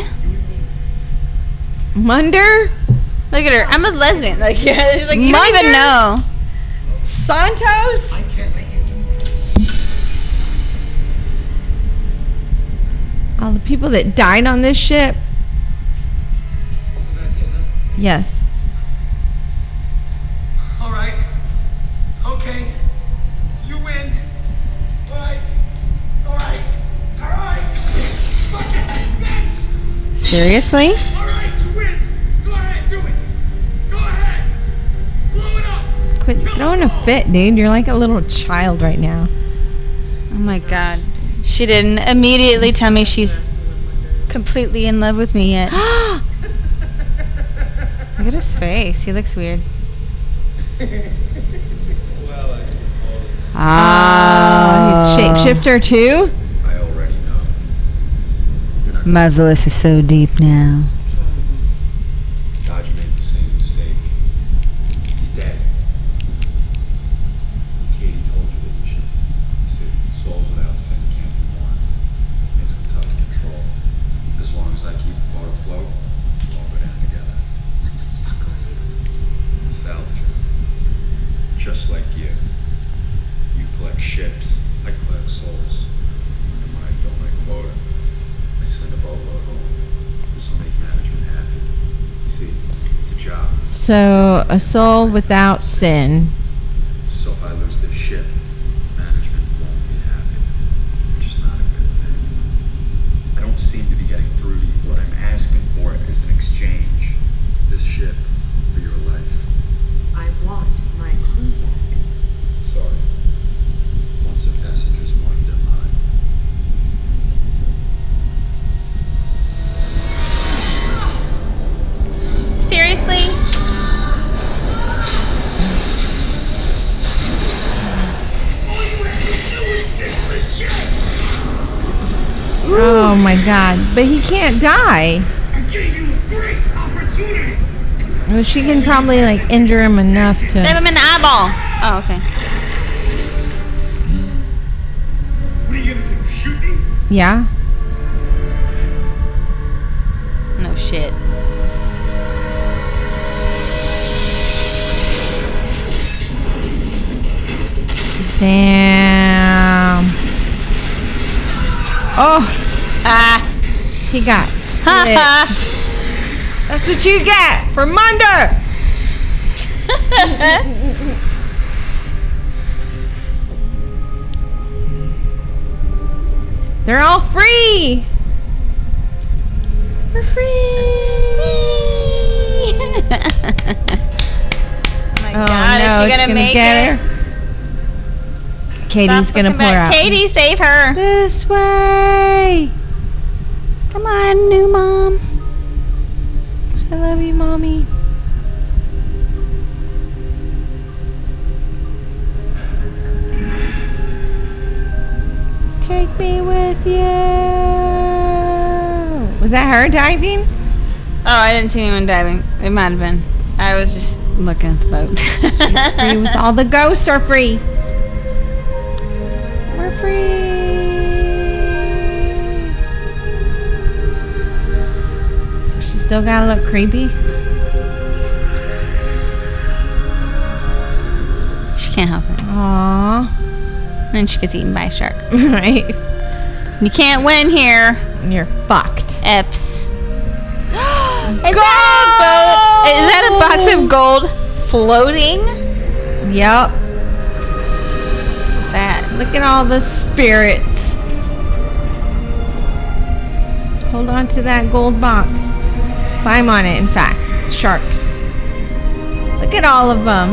Munder? Look at her. I'm a lesbian. Like yeah, she's like you don't even know. Santos? I can't let you do that. All the people that died on this ship? So it, huh? Yes. All right. Okay. You win. All right. All right. All right. Seriously? Quit throwing a fit, dude. You're like a little child right now. Oh my god. She didn't immediately tell me she's completely in love with me yet. Look at his face. He looks weird. Ah, I suppose Oh, he's shapeshifter too? I already know. My voice is so deep now. Dodge made the same mistake. He's dead. Katie told you, didn't she? See, souls without sin can't be born. Makes them tough to control. As long as I keep the boat afloat, we'll all go down together. Salvager. Just like you. You collect ships, I collect souls. And when I fill my quota, I send a boatload home. This will make management happy. You see, it's a job. So, a soul without sin. But he can't die. I gave you a great opportunity. Well, she can probably like injure him enough Stab to. him in the eyeball. Oh, okay. What are you gonna do? Shoot me? Yeah? No shit. Damn. Oh. He got Ha split. That's what you get for Munder. They're all free. We're free. oh my Oh god, no, is she it's gonna, make it? her. Katie's Stop gonna pour out. Katie, save her. This way. Come on, new mom. I love you, mommy. Take me with you. Was that her diving? Oh, I didn't see anyone diving. It might have been. I was just looking at the boat. She's free with all the ghosts are free. We're free. Still gotta look creepy. She can't help it. Aww. Then she gets eaten by a shark. Right. You can't win here, You're fucked. Epps. Is that a boat? Is that a box of gold floating? Yep. That Look at all the spirits. Hold on to that gold box. Climb on it, in fact. Sharks. Look at all of them.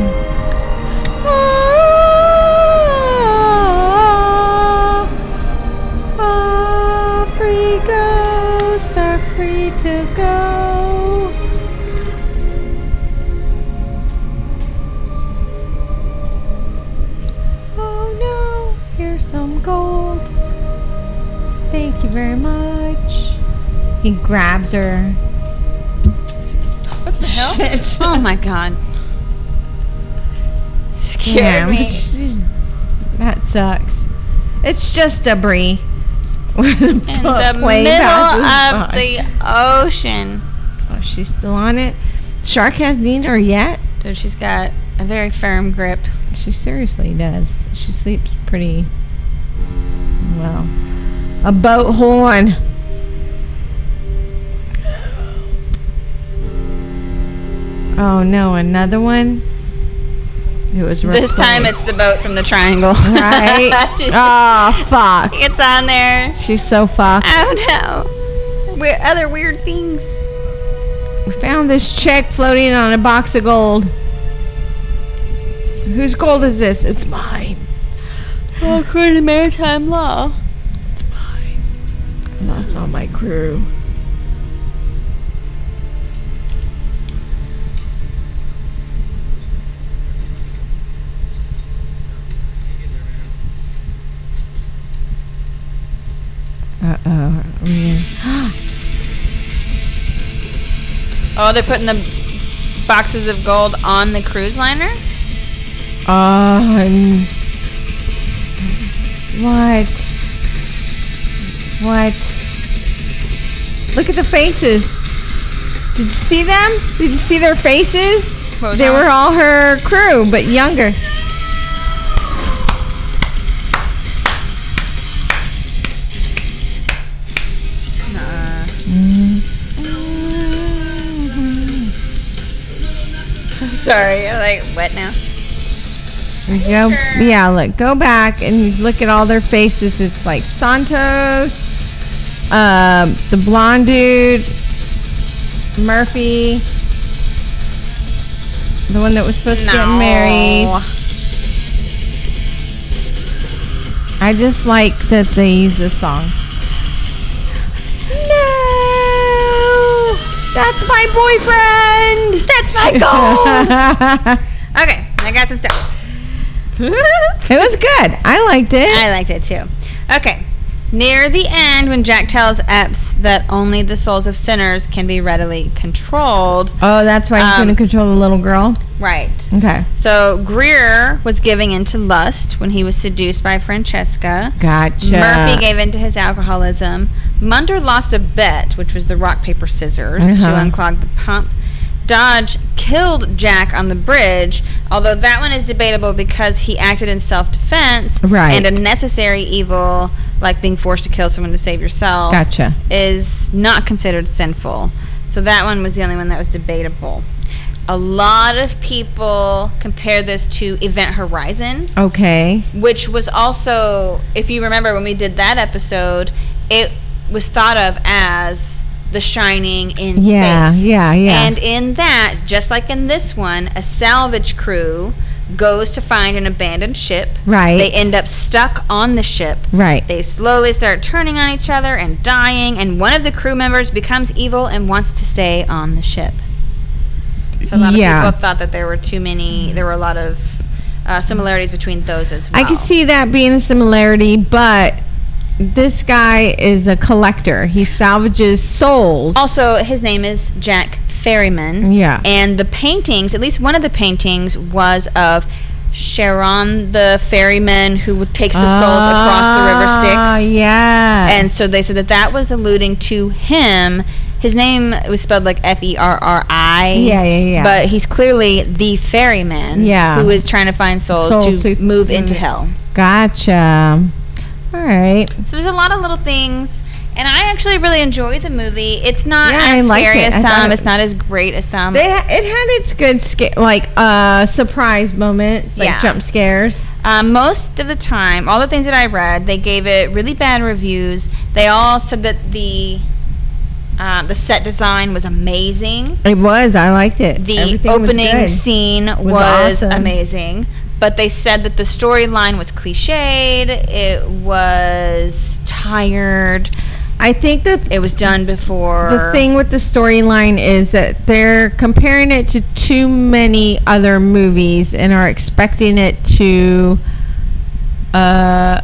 Ah, free ghosts are free to go. Oh no, here's some gold. Thank you very much. He grabs her. What the hell? Shit. Oh my god. Scared me. that sucks. It's just debris. In the middle of the ocean. Oh, she's still on it. Shark hasn't eaten her yet. Dude, she's got a very firm grip. She seriously does. She sleeps pretty well. A boat horn. Oh no, another one. It was This time it's the boat from the triangle. right. Oh fuck. It's on there. She's so fucked. Oh no. Weird, other weird things. We found this check floating on a box of gold. Whose gold is this? It's mine. Oh, according to maritime law. It's mine. I lost all my crew. Uh oh. Oh, they're putting the boxes of gold on the cruise liner? Um. What? What? Look at the faces. Did you see them? Did you see their faces? They that? were all her crew, but younger. Sorry, I'm like, what now? Go, yeah, look, go back and look at all their faces. It's like Santos, um, the blonde dude, Murphy, the one that was supposed to get married. I just like that they use this song. That's my boyfriend. That's my gold! okay, I got some stuff. it was good. I liked it. I liked it too. Okay. Near the end, when Jack tells Epps that only the souls of sinners can be readily controlled, oh, that's why he's Um, going to control the little girl. right. Okay, So Greer was giving into lust when he was seduced by Francesca. gotcha. Murphy gave in to his alcoholism. Munder lost a bet, which was the rock, paper, scissors, to Uh-huh. unclog the pump. Dodge killed Jack on the bridge, although that one is debatable because he acted in self defense. Right. And a necessary evil, like being forced to kill someone to save yourself, Gotcha. is not considered sinful. So that one was the only one that was debatable. A lot of people compare this to Event Horizon Okay. which was also, if you remember when we did that episode, it was thought of as The Shining in Yeah, space. yeah, yeah. Yeah. And in that, just like in this one, a salvage crew goes to find an abandoned ship. Right. They end up stuck on the ship. Right. They slowly start turning on each other and dying, and one of the crew members becomes evil and wants to stay on the ship. So a lot Yeah. of people thought that there were too many, there were a lot of uh, similarities between those as well. I can see that being a similarity, but this guy is a collector. He salvages souls. Also, his name is Jack Ferriman. Yeah. And the paintings, at least one of the paintings, was of Charon, the ferryman who takes the souls across the river Ah, Styx. yeah. And so they said that that was alluding to him. His name was spelled like F E R R I. Yeah, yeah, yeah. But he's clearly the ferryman. Yeah. Who is trying to find souls, Souls to to- move into hell. gotcha. All right. So there's a lot of little things. And I actually really enjoyed the movie. It's not Yeah, as scary it. as some. it- It's not as great as some. They ha- it had its good sca- like uh surprise moments, like Yeah. jump scares. Um, most of the time, all the things that I read, they gave it really bad reviews. They all said that the uh, the set design was amazing. It was. I liked it. The Everything was opening scene was, awesome. amazing. But they said that the storyline was cliched. It was tired. I think that It was done before. the thing with the storyline is that they're comparing it to too many other movies and are expecting it to uh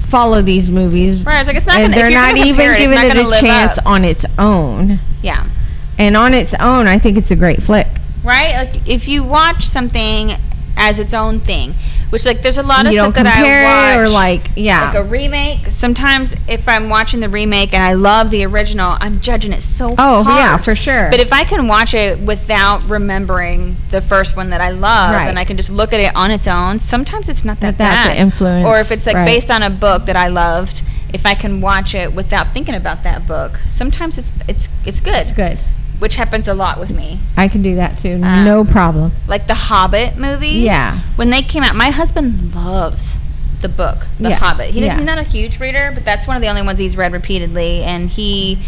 follow these movies. Right, it's like it's not gonna- they're not even it, giving it a chance up. on its own. Yeah. And on its own, I think it's a great flick. right? Like if you watch something as its own thing, which like there's a lot of you stuff that I watch or like yeah. like a remake. Sometimes if I'm watching the remake and I love the original, I'm judging it so oh hard. yeah, for sure. But if I can watch it without remembering the first one that I love, Right. and I can just look at it on its own, sometimes it's not that That that's bad. the influence, Or if it's like right. based on a book that I loved, if I can watch it without thinking about that book, sometimes it's it's it's good. it's good. Which happens a lot with me I can do that too. Um, no problem. like the Hobbit movies. Yeah. When they came out, my husband loves the book, The Yeah. Hobbit. He Yeah. he's not a huge reader, but that's one of the only ones he's read repeatedly. And he,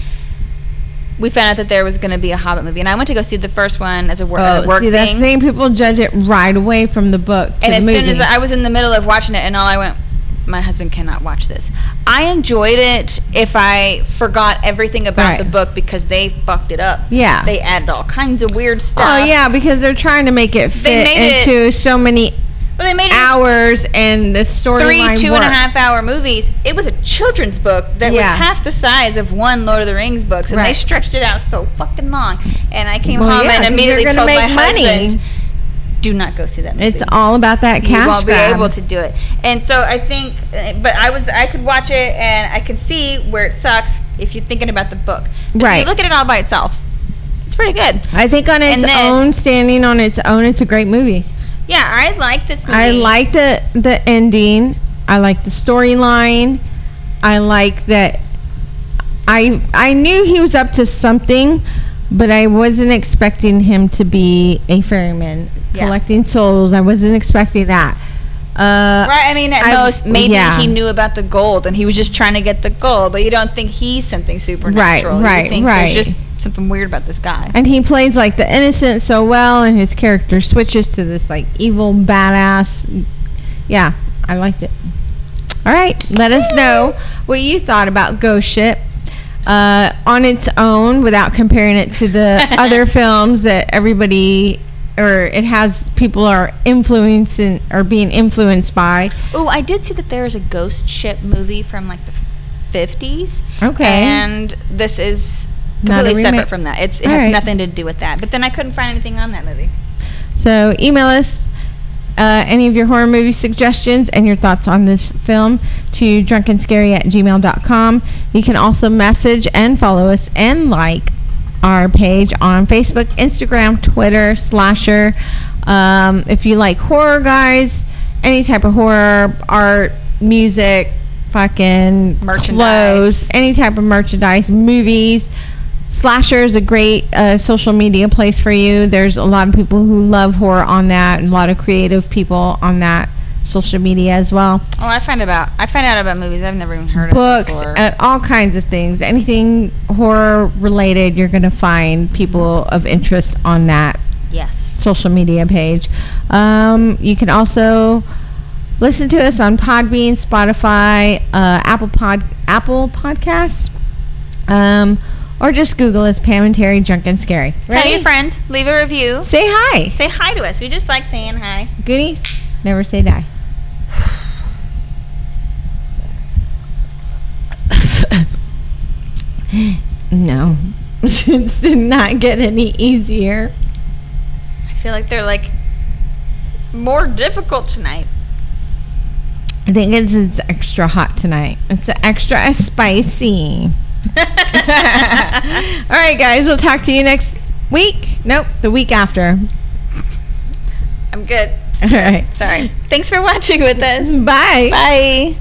we found out that there was going to be a Hobbit movie, and I went to go see the first one as a, wor- a work Oh, see, that's thing. the thing. People judge it right away from the book. To and as soon as. I was in the middle of watching it, and all I went, my husband cannot watch this. I enjoyed it if I forgot everything about Right. the book because they fucked it up. Yeah. They added all kinds of weird oh, stuff. Oh yeah, because they're trying to make it They fit made it- into so many But they made it hours and the three storyline two and a half hour movies. It was a children's book that Yeah. was half the size of one Lord of the Rings books, and they stretched it out so fucking long. And I came Well, home yeah, and immediately told my money. husband, "Do not go see that movie. It's all about that cash You won't grab. be able to do it." And so I think, uh, but I was I could watch it and I could see where it sucks if you're thinking about the book. But If Right. you look at it all by itself, it's pretty good. I think on its And this- own, standing on its own, it's a great movie. Yeah, I like this movie. I like the the ending. I like the storyline. I like that. I I knew he was up to something, but I wasn't expecting him to be a ferryman Yeah. collecting souls. I wasn't expecting that. Uh, Right, I mean, at I- most, maybe yeah. he knew about the gold and he was just trying to get the gold, but you don't think he's something supernatural. right, you think right. There's just something weird about this guy. And he plays like the innocent so well, and his character switches to this like evil badass. Yeah, I liked it. All right, let us know what you thought about Ghost Ship uh, on its own, without comparing it to the other films that everybody or it has people are influencing or being influenced by. Oh, I did see that there is a ghost ship movie from like the 50s. Okay. And this is completely separate from that. It's, it All has right. nothing to do with that. But then I couldn't find anything on that movie. So email us uh, any of your horror movie suggestions and your thoughts on this film to drunkenscary at gmail.com. You can also message and follow us and like our page on Facebook, Instagram, Twitter, Slasher. Um, if you like horror, guys, any type of horror, art, music, fucking Merchandise. clothes, any type of merchandise, movies. Slasher is a great uh, social media place for you. There's a lot of people who love horror on that, and a lot of creative people on that social media as well. Oh, I find about I find out about movies I've never even heard Books, of before. and all kinds of things. Anything horror related, you're going to find people of interest on that yes. social media page. Um, you can also listen to us on Podbean, Spotify, uh, Apple Pod, Apple Podcasts, um, or just Google us Pam and Terry Drunk and Scary. Tell Ready? your friends, leave a review. Say hi. Say hi to us. We just like saying hi. Goonies, never say die. no, it did not get any easier. I feel like they're like more difficult tonight. I think it's, it's extra hot tonight. It's extra spicy. All right, guys. We'll talk to you next week. Nope, the week after. I'm good. All right. Sorry. Thanks for watching with us. Bye. Bye.